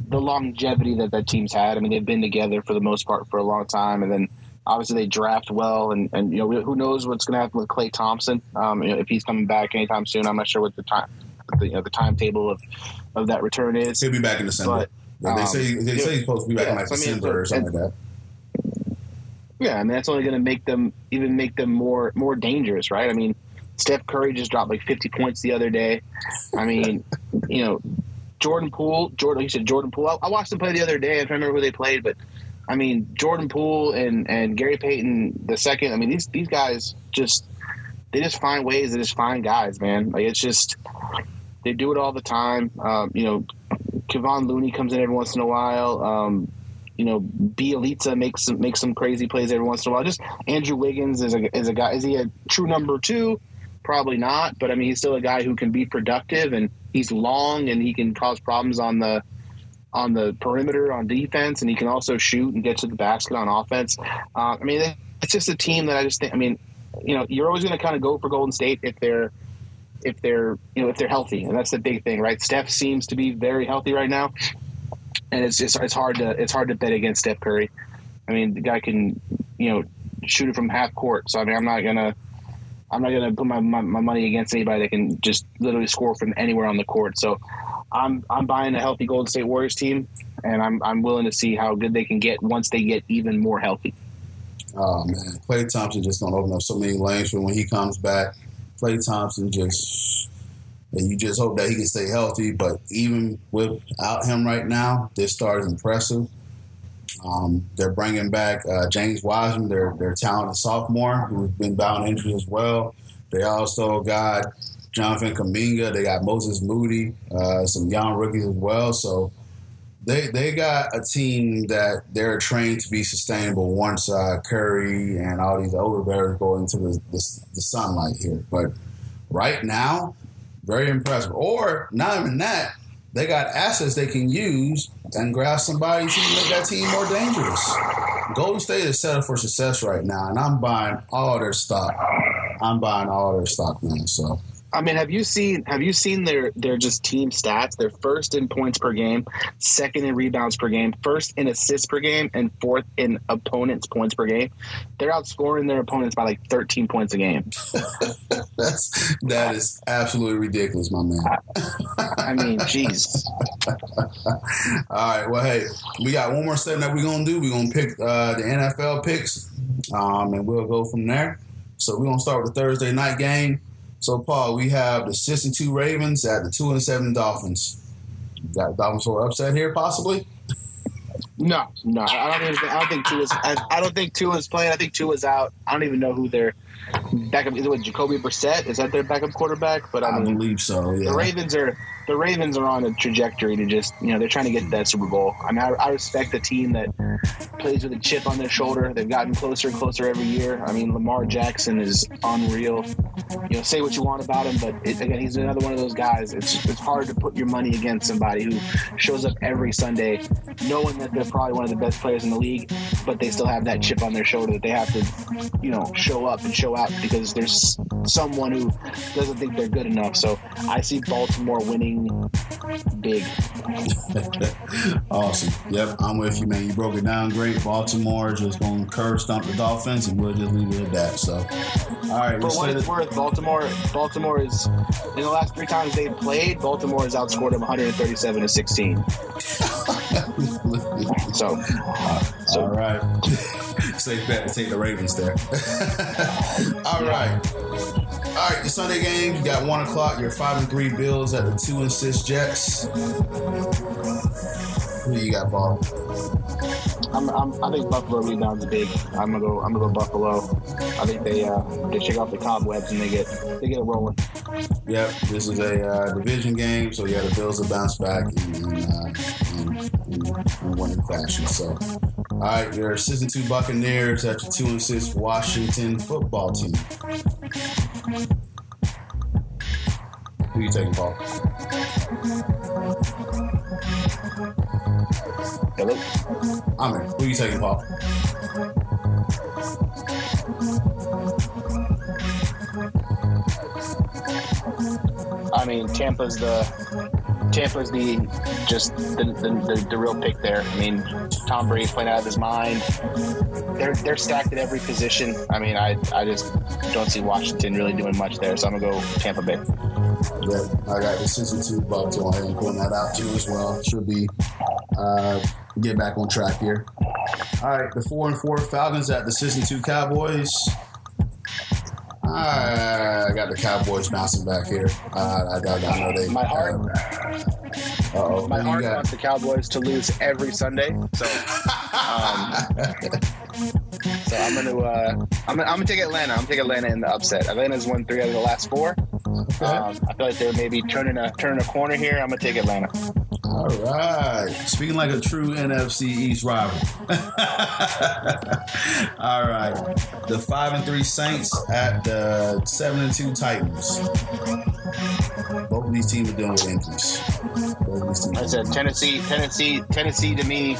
the longevity that that team's had. I mean, they've been together for the most part for a long time, and then obviously they draft well, and, and you know who knows what's going to happen with Klay Thompson um, you know, if he's coming back anytime soon. I'm not sure what the time the, you know, the timetable of of that return is. He'll be back in December. But Yeah, they say they say he's supposed to be back yeah, in like so I mean, December or something like that. Yeah, I mean that's only going to make them even make them more more dangerous, right? I mean, Steph Curry just dropped like 50 points the other day. I mean, you know, Jordan Poole, Jordan, you said Jordan Poole. I, I watched them play the other day. I don't remember who they played, but I mean, Jordan Poole and and Gary Payton the second. I mean, these these guys just they just find ways to just find guys, man. Like it's just they do it all the time. Um, you know, Kevon Looney comes in every once in a while. Um, you know, Bjelica makes some makes some crazy plays every once in a while. Just Andrew Wiggins is a is a guy. Is he a true number two? Probably not, but I mean, he's still a guy who can be productive, and he's long, and he can cause problems on the on the perimeter on defense, and he can also shoot and get to the basket on offense. Uh, I mean, it's just a team that I just think. I mean, you know, you're always going to kind of go for Golden State if they're if they're you know if they're healthy, and that's the big thing, right? Steph seems to be very healthy right now, and it's just it's hard to it's hard to bet against Steph Curry. I mean, the guy can you know shoot it from half court, so I mean, I'm not gonna. I'm not to put my, my, my money against anybody that can just literally score from anywhere on the court. So I'm I'm buying a healthy Golden State Warriors team, and I'm I'm willing to see how good they can get once they get even more healthy. Oh man, Klay Thompson just gonna open up so many lanes for when he comes back. Klay Thompson just and you just hope that he can stay healthy. But even without him right now, this start is impressive. Um, they're bringing back uh, James Wiseman, their their talented sophomore, who's been bound injuries as well. They also got Jonathan Kuminga. They got Moses Moody, uh, some young rookies as well. So they they got a team that they're trained to be sustainable once uh, Curry and all these older veterans go into the, the the sunlight here. But right now, very impressive. Or not even that, they got assets they can use and grab somebody to make that team more dangerous. Golden State is set up for success right now, and I'm buying all their stock. I'm buying all their stock, man. So I mean, have you seen have you seen their their just team stats? They're first in points per game, second in rebounds per game, first in assists per game, and fourth in opponents' points per game. They're outscoring their opponents by like 13 points a game. that's that is absolutely ridiculous, my man. I mean, jeez. All right. Well, hey, we got one more segment that we're gonna do. We're gonna pick uh, the NFL picks, um, and we'll go from there. So we're gonna start with the Thursday night game. So, Paul, we have the six and two Ravens at the two and seven Dolphins. Got Dolphins for upset here, possibly. No, no, I don't even. I don't think Tua's. I, I don't think two Tua's playing. I think two Tua's out. I don't even know who their backup is. It with Jacoby Brissett? Is that their backup quarterback? But I I mean, believe so. Yeah. the Ravens are the Ravens are on a trajectory to just you know they're trying to get that Super Bowl. I mean, I, I respect the team that plays with a chip on their shoulder. They've gotten closer and closer every year. I mean, Lamar Jackson is unreal. You know, say what you want about him, but it, again, he's another one of those guys. It's it's hard to put your money against somebody who shows up every Sunday, knowing that they're probably one of the best players in the league, but they still have that chip on their shoulder that they have to, you know, show up and show out because there's someone who doesn't think they're good enough. So I see Baltimore winning big. awesome. Yep, I'm with you, man. You broke it down great. Baltimore just going to curve stomp the Dolphins, and we'll just leave it at that. So, all right. For what it's that- worth, Baltimore Baltimore is in the last three times they've played, Baltimore has outscored them 137 to 16. So, so All right. Safe bet to take the Ravens there. All right. All right, your Sunday game, you got one o'clock, your five and three Bills at the two and six Jets. Who you got, Paul? I'm, I'm, I think Buffalo rebounds big. I'm gonna go. I'm gonna go Buffalo. I think they uh, they shake off the cobwebs and they get they get it rolling. Yep, this is a uh, division game, so yeah, the Bills will bounce back in, in, uh, in, in, winning fashion. So, all right, your six and Buccaneers at your two and six Washington football team. Who you taking, Paul? Hello. I'm in. Who you taking, Paul? I mean, Tampa's the Tampa's the just the, the, the, the real pick there. I mean, Tom Brady's playing out of his mind. They're they're stacked at every position. I mean, I I just don't see Washington really doing much there. So I'm gonna go Tampa Bay. Yeah, I got the six and two Bucks on and pulling that out too as well. Should be uh, get back on track here. All right, the four and four Falcons at the six and two Cowboys. I got the Cowboys bouncing back here. Uh, I, I, I know they. My heart. Uh, My heart wants the Cowboys to lose every Sunday. So, um, so I'm gonna, uh, I'm gonna, I'm gonna take Atlanta. I'm gonna take Atlanta in the upset. Atlanta's won three out of the last four. Okay. Um, I feel like they're maybe turning a turning a corner here. I'm gonna take Atlanta. All right. Speaking like a true NFC East rival. All right. The five and three Saints at the seven and two Titans. Of these teams are dealing with injuries. Both of these teams I said Tennessee, Tennessee, Tennessee. To me,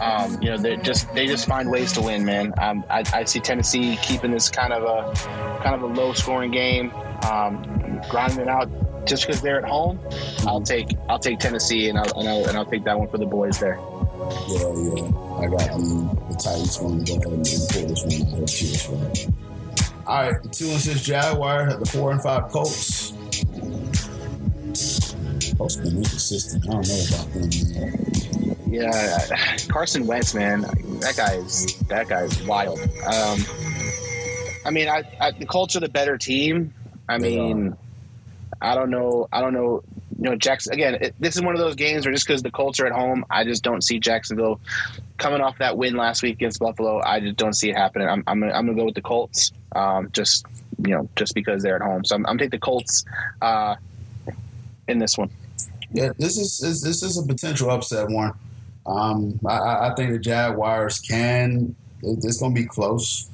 um, you know, they just they just find ways to win, man. Um, I, I see Tennessee keeping this kind of a kind of a low scoring game, um, grinding it out. Just because they're at home, I'll take I'll take Tennessee and I'll, and I'll and I'll take that one for the boys there. Yeah, yeah. I got the, the Titans one to go ahead and pull this one out well. All right, the two and six Jaguar at the four and five Colts. Colts been inconsistent. I don't know about them. Man. Yeah, Carson Wentz, man, that guy is that guy is wild. Um, I mean, I, I the Colts are the better team. I mean, I don't know. I don't know. You know, Jackson. Again, it, this is one of those games where just because the Colts are at home, I just don't see Jacksonville coming off that win last week against Buffalo. I just don't see it happening. I'm I'm gonna, I'm gonna go with the Colts. Um, just you know, just because they're at home. So I'm, I'm taking the Colts uh, in this one. Yeah, this is this, is a potential upset one. Um, I- I, think the Jaguars can. It's going to be close,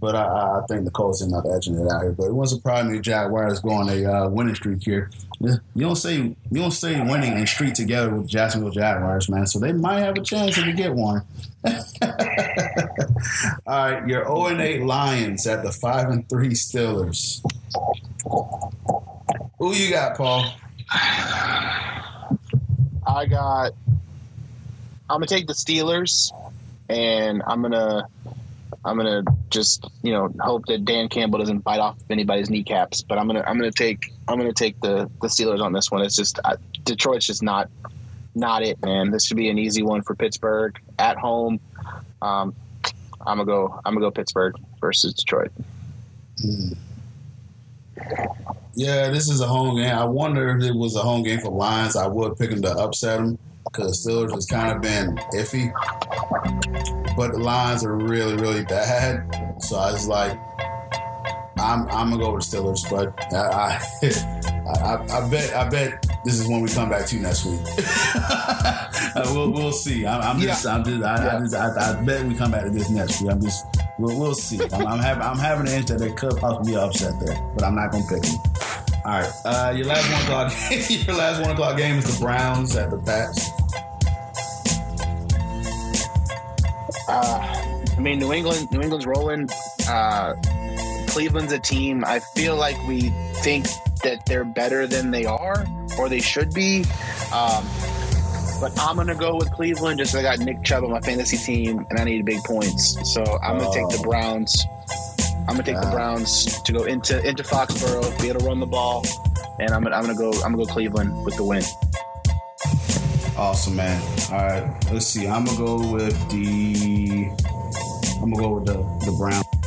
but I, I think the Colts end up edging it out here. But it wasn't surprise the Jaguars go on a uh, winning streak here. You don't say you don't stay winning and streak together with Jacksonville Jaguars, man. So they might have a chance if to get one. All right, your 0 and 8 Lions at the 5 and 3 Steelers. Who you got, Paul? I got. I'm gonna take the Steelers, and I'm gonna, I'm gonna just you know hope that Dan Campbell doesn't bite off anybody's kneecaps. But I'm gonna, I'm gonna take, I'm gonna take the the Steelers on this one. It's just uh, Detroit's just not, not it, man. This should be an easy one for Pittsburgh at home. Um, I'm gonna go, I'm gonna go Pittsburgh versus Detroit. Yeah, this is a home game. I wonder if it was a home game for Lions. I would pick them to upset them because Steelers has kind of been iffy, but the Lions are really, really bad. So I was like, I'm I'm gonna go with the Steelers, but I I, I, I bet I bet this is when we come back to next week. Uh, we'll we'll see. I'm, I'm just I'm just I, I, just I, I bet we come back to this next week. I'm just we'll, we'll see. I'm, I'm having I'm having an inch that there could possibly be upset there, but I'm not gonna pick them. All right, uh, your last one o'clock your last one o'clock game is the Browns at the Pats. Uh, I mean, New England, New England's rolling. Uh, Cleveland's a team. I feel like we think that they're better than they are, or they should be. Um, but I'm gonna go with Cleveland. Just I got Nick Chubb on my fantasy team, and I need big points. So I'm gonna take the Oh. Browns. I'm gonna take the Browns to go into into Foxborough, be able to run the ball, and I'm gonna, I'm gonna go I'm gonna go Cleveland with the win. Awesome, man. All right, let's see. I'm gonna go with the. I'm gonna go with the the Browns.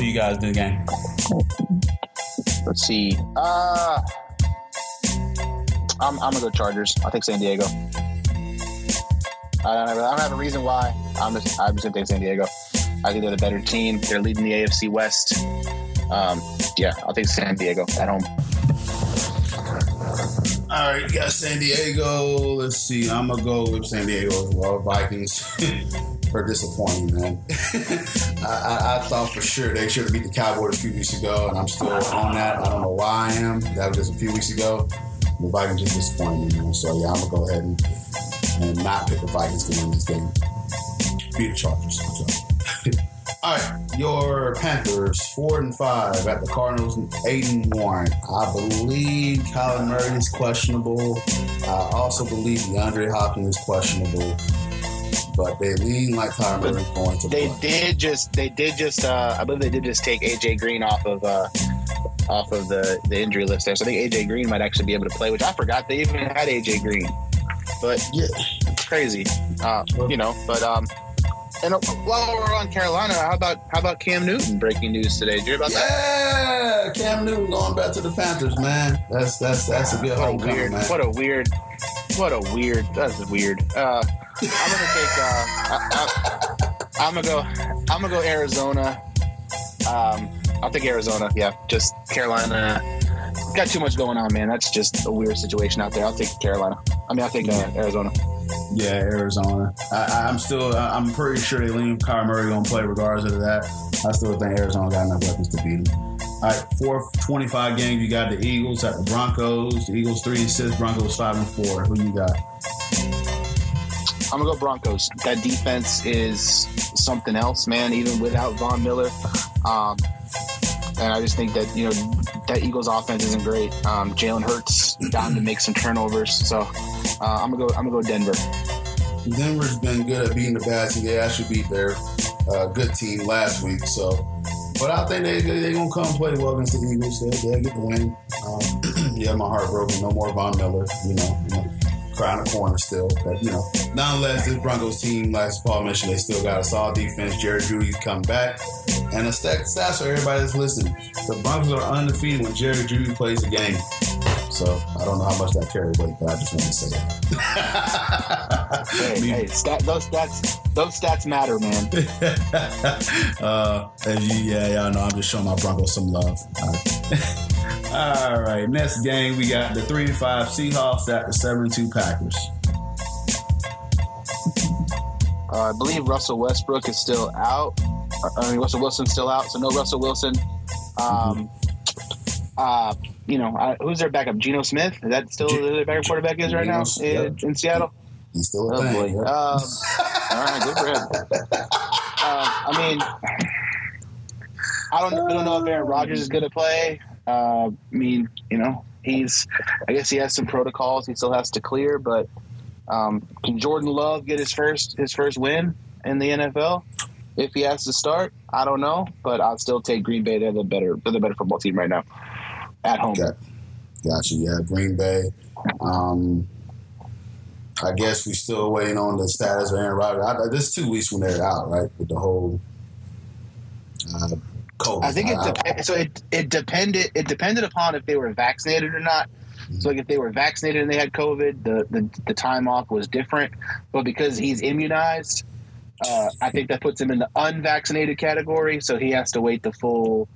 Paul, you guys do the game? Let's see. Uh, I'm, I'm gonna go Chargers. I'll take San Diego. I don't have, I don't have a reason why. I'm just I'm just gonna take San Diego. I think they're the better team. They're leading the AFC West. Um, yeah, I'll take San Diego at home. All right, you got San Diego. Let's see. I'm gonna go with San Diego as well. Vikings. Are disappointing, man. I, I, thought for sure they should have beat the Cowboys a few weeks ago, and I'm still on that. I don't know why I am. That was just a few weeks ago. The Vikings just disappointed me, man. So yeah, I'm gonna go ahead and, and not pick the Vikings to win this game. Beat the Chargers. So. All right, your Panthers four and five at the Cardinals eight and one. I believe Kyler Murray is questionable. I also believe DeAndre Hopkins is questionable. But they lean like Kyler Murray going to They play. did just they did just uh, I believe they did just take AJ Green off of uh, off of the, the injury list there. So I think AJ Green might actually be able to play, which I forgot they even had AJ Green. But Yeah, it's crazy, uh, you know. But um, and while we're on Carolina, how about how about Cam Newton? Breaking news today. Did you hear about that? yeah. Cam Newton going back to the Panthers, man. That's that's that's a good What a homecoming, weird, man. what a weird, what a weird. That's weird. Uh, I'm gonna take. Uh, I, I, I'm gonna go. I'm gonna go Arizona. Um, I'll take Arizona. Yeah, just Carolina. Got too much going on, man. That's just a weird situation out there. I'll take Carolina. I mean, I'll take uh, Arizona. Yeah, Arizona. I, I'm still. I'm pretty sure they lean Kyler Murray gonna play regardless of that. I still think Arizona got enough weapons to beat them. All right, four 25 games. You got the Eagles at the Broncos. The Eagles three and six. Broncos five and four. Who you got? I'm gonna go Broncos. That defense is something else, man. Even without Von Miller, um, and I just think that you know that Eagles offense isn't great. Um, Jalen Hurts down to make some turnovers, so uh, I'm gonna go. I'm gonna go Denver. Denver's been good at beating the bad team. They actually beat their uh, good team last week. So, but I think they they gonna come play well against the Eagles. They they get the win. Um, yeah, my heart broken. No more Von Miller. You know, you know, cry in the corner still. But you know, nonetheless, this Broncos team, like Paul mentioned, they still got a solid defense. Jared Jeudy's come back, and a stack stats for everybody that's listening. The Broncos are undefeated when Jared Jeudy plays the game. So I don't know how much that carry weight, but I just want to say that. Hey, hey, stat, those stats, those stats matter, man. uh, as you, yeah, y'all know, I'm just showing my Broncos some love. All right. Next game we got the three and five Seahawks at the seven and two Packers. Uh, I believe Russell Westbrook is still out. Uh, I mean, Russell Wilson's still out, so no Russell Wilson. Um, uh, you know, uh, who's their backup? Geno Smith? Is that still who their backup quarterback is right now in, in Seattle? He's still a Oh boy. Um, all right, good for him. Uh, I mean, I don't, we don't know if Aaron Rodgers is going to play. Uh, I mean, you know, he's. I guess he has some protocols he still has to clear, but um, can Jordan Love get his first his first win in the NFL? If he has to start, I don't know, but I'll still take Green Bay. They're the better, they're the better football team right now at home. Okay. Gotcha. Yeah, Green Bay. Um, I guess we still waiting on the status of Aaron Rodgers. I, this is two weeks when they're out, right? With the whole uh, COVID. I think it I- dep- so it it depended it depended upon if they were vaccinated or not. So like if they were vaccinated and they had COVID, the the, the time off was different. But because he's immunized, uh, I think that puts him in the unvaccinated category. So he has to wait the full,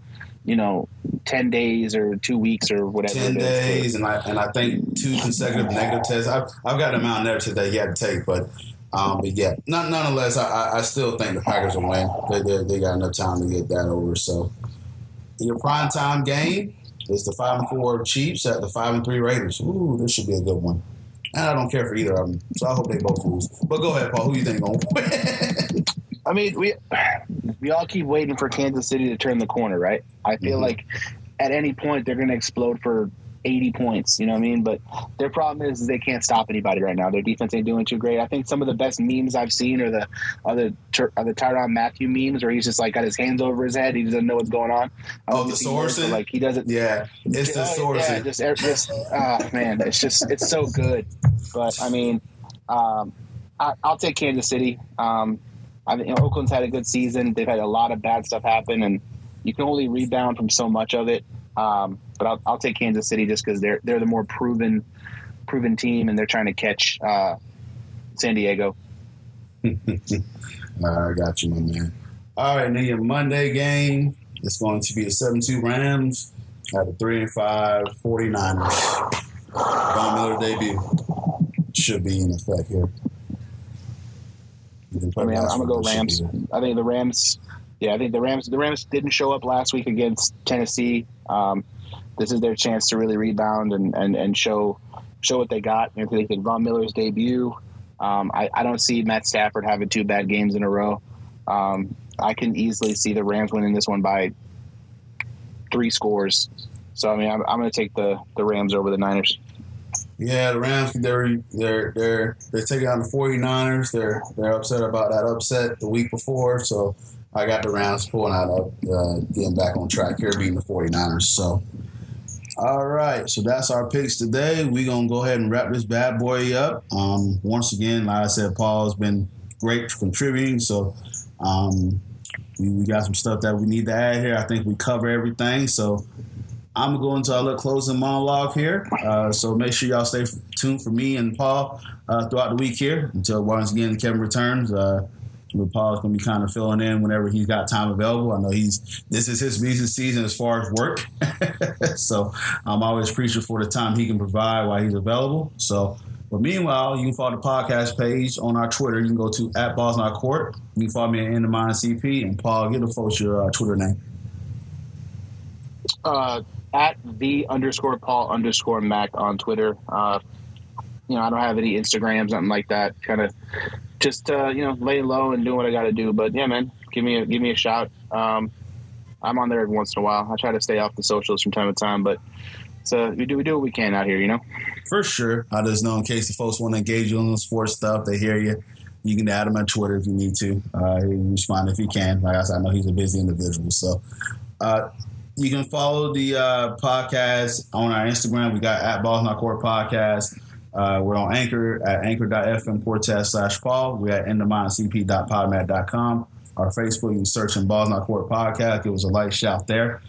you know, ten days or two weeks or whatever. ten days, and I and I think two consecutive negative tests. I've, I've got the amount narrative that he had to take, but um, but yeah, none, nonetheless, I, I- still think the Packers will win. They, they they got enough time to get that over. So your prime time game is the five and four Chiefs at the five and three Raiders. Ooh, this should be a good one. And I don't care for either of them, so I hope they both lose. But go ahead, Paul. Who you think gonna win? I mean, we we all keep waiting for Kansas City to turn the corner, right? I feel Mhm. like at any point they're going to explode for 80 points. You know what I mean? But their problem is, is they can't stop anybody right now. Their defense ain't doing too great. I think some of the best memes I've seen are the are the, are the Tyrann Mathieu memes where he's just like got his hands over his head. He doesn't know what's going on. Oh, the if you noticed, but, sourcing? Like he doesn't. yeah, it's the source. Yeah, just, just ah man, it's just it's so good. But I mean, um, I, I'll take Kansas City. Um, I mean, Oakland's had a good season. They've had a lot of bad stuff happen, and you can only rebound from so much of it. Um, but I'll, I'll take Kansas City just because they're they're the more proven proven team, and they're trying to catch uh, San Diego. I got you, my man. All right, then your Monday game is going to be a 7 2 Rams at the 3 and 5 49ers. Von Miller debut should be in effect here. You can play I mean, I'm, I'm gonna go Rams. I think the Rams. Yeah, I think the Rams. The Rams didn't show up last week against Tennessee. Um, this is their chance to really rebound and, and, and show show what they got. And I think Von Miller's debut. Um, I, I don't see Matt Stafford having two bad games in a row. Um, I can easily see the Rams winning this one by three scores. So I mean, I'm, I'm going to take the the Rams over the Niners. Yeah, the Rams they're they're they're they're taking on the 49ers. They're they're upset about that upset the week before. So I got the Rams pulling out of uh, getting back on track here, beating the 49ers. So all right, so that's our picks today. We're gonna go ahead and wrap this bad boy up. Um, once again, like I said, Paul has been great contributing. So um, we, we got some stuff that we need to add here. I think we cover everything. So I'm gonna go into our little closing monologue here. Uh, so make sure y'all stay tuned for me and Paul uh, throughout the week here until once again Kevin returns. Uh, Paul's gonna be kind of filling in whenever he's got time available. I know he's this is his busy season as far as work, so I'm always appreciative for the time he can provide while he's available. So. But meanwhile, you can follow the podcast page on our Twitter. You can go to at Balls Not Court. You can follow me at End of Mind CP. And Paul, give the folks your uh, Twitter name. Uh, at the underscore Paul underscore Mac on Twitter. Uh, you know, I don't have any Instagrams, something like that. Kind of just uh, you know, laying low and doing what I got to do. But yeah, man, give me a give me a shout. Um, I'm on there every once in a while. I try to stay off the socials from time to time, but so we do we do what we can out here, you know. For sure, I just know in case the folks want to engage you on the sports stuff, they hear you. You can add him on Twitter if you need to. Uh, respond if he can. Like I said, I know he's a busy individual, so. Uh, you can follow the uh, podcast on our Instagram. We got at Balls Not Court Podcast. Uh, we're on Anchor at anchor.fm Cortez slash Paul. We're at endofmindcp.podmat.com. Our Facebook, you can search in Balls Not Court Podcast. Give us a like shout there.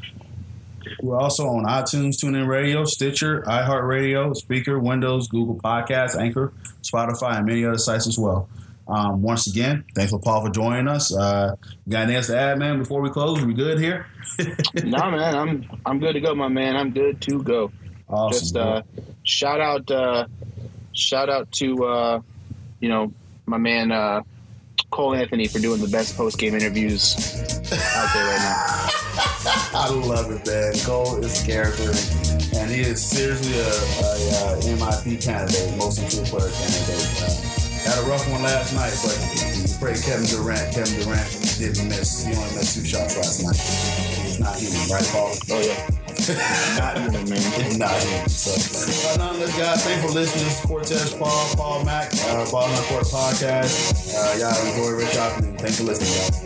We're also on iTunes, TuneIn Radio, Stitcher, iHeartRadio, Spreaker, Windows, Google Podcasts, Anchor, Spotify, and many other sites as well. Um, once again, thanks for Paul for joining us. Uh, got anything else to add, man? Before we close, we good here? no, man, I'm I'm good to go, my man. I'm good to go. Awesome. Just uh, shout out, uh, shout out to uh, you know my man uh, Cole Anthony for doing the best post game interviews out there right now. I love it, man. Cole is a character, and he is seriously a, a, a MIP candidate, most improved player candidate. Had a rough one last night, but pray Kevin Durant. Kevin Durant didn't miss. He only missed two shots last night. He's not human, right, Paul? Oh yeah. not human, man. not human. So, uh, nonetheless, guys, thanks for listening. Cortez, Paul, Paul Mac, uh, Ball on Court Podcast. Uh, y'all enjoy Rich Option. Thanks for listening, guys.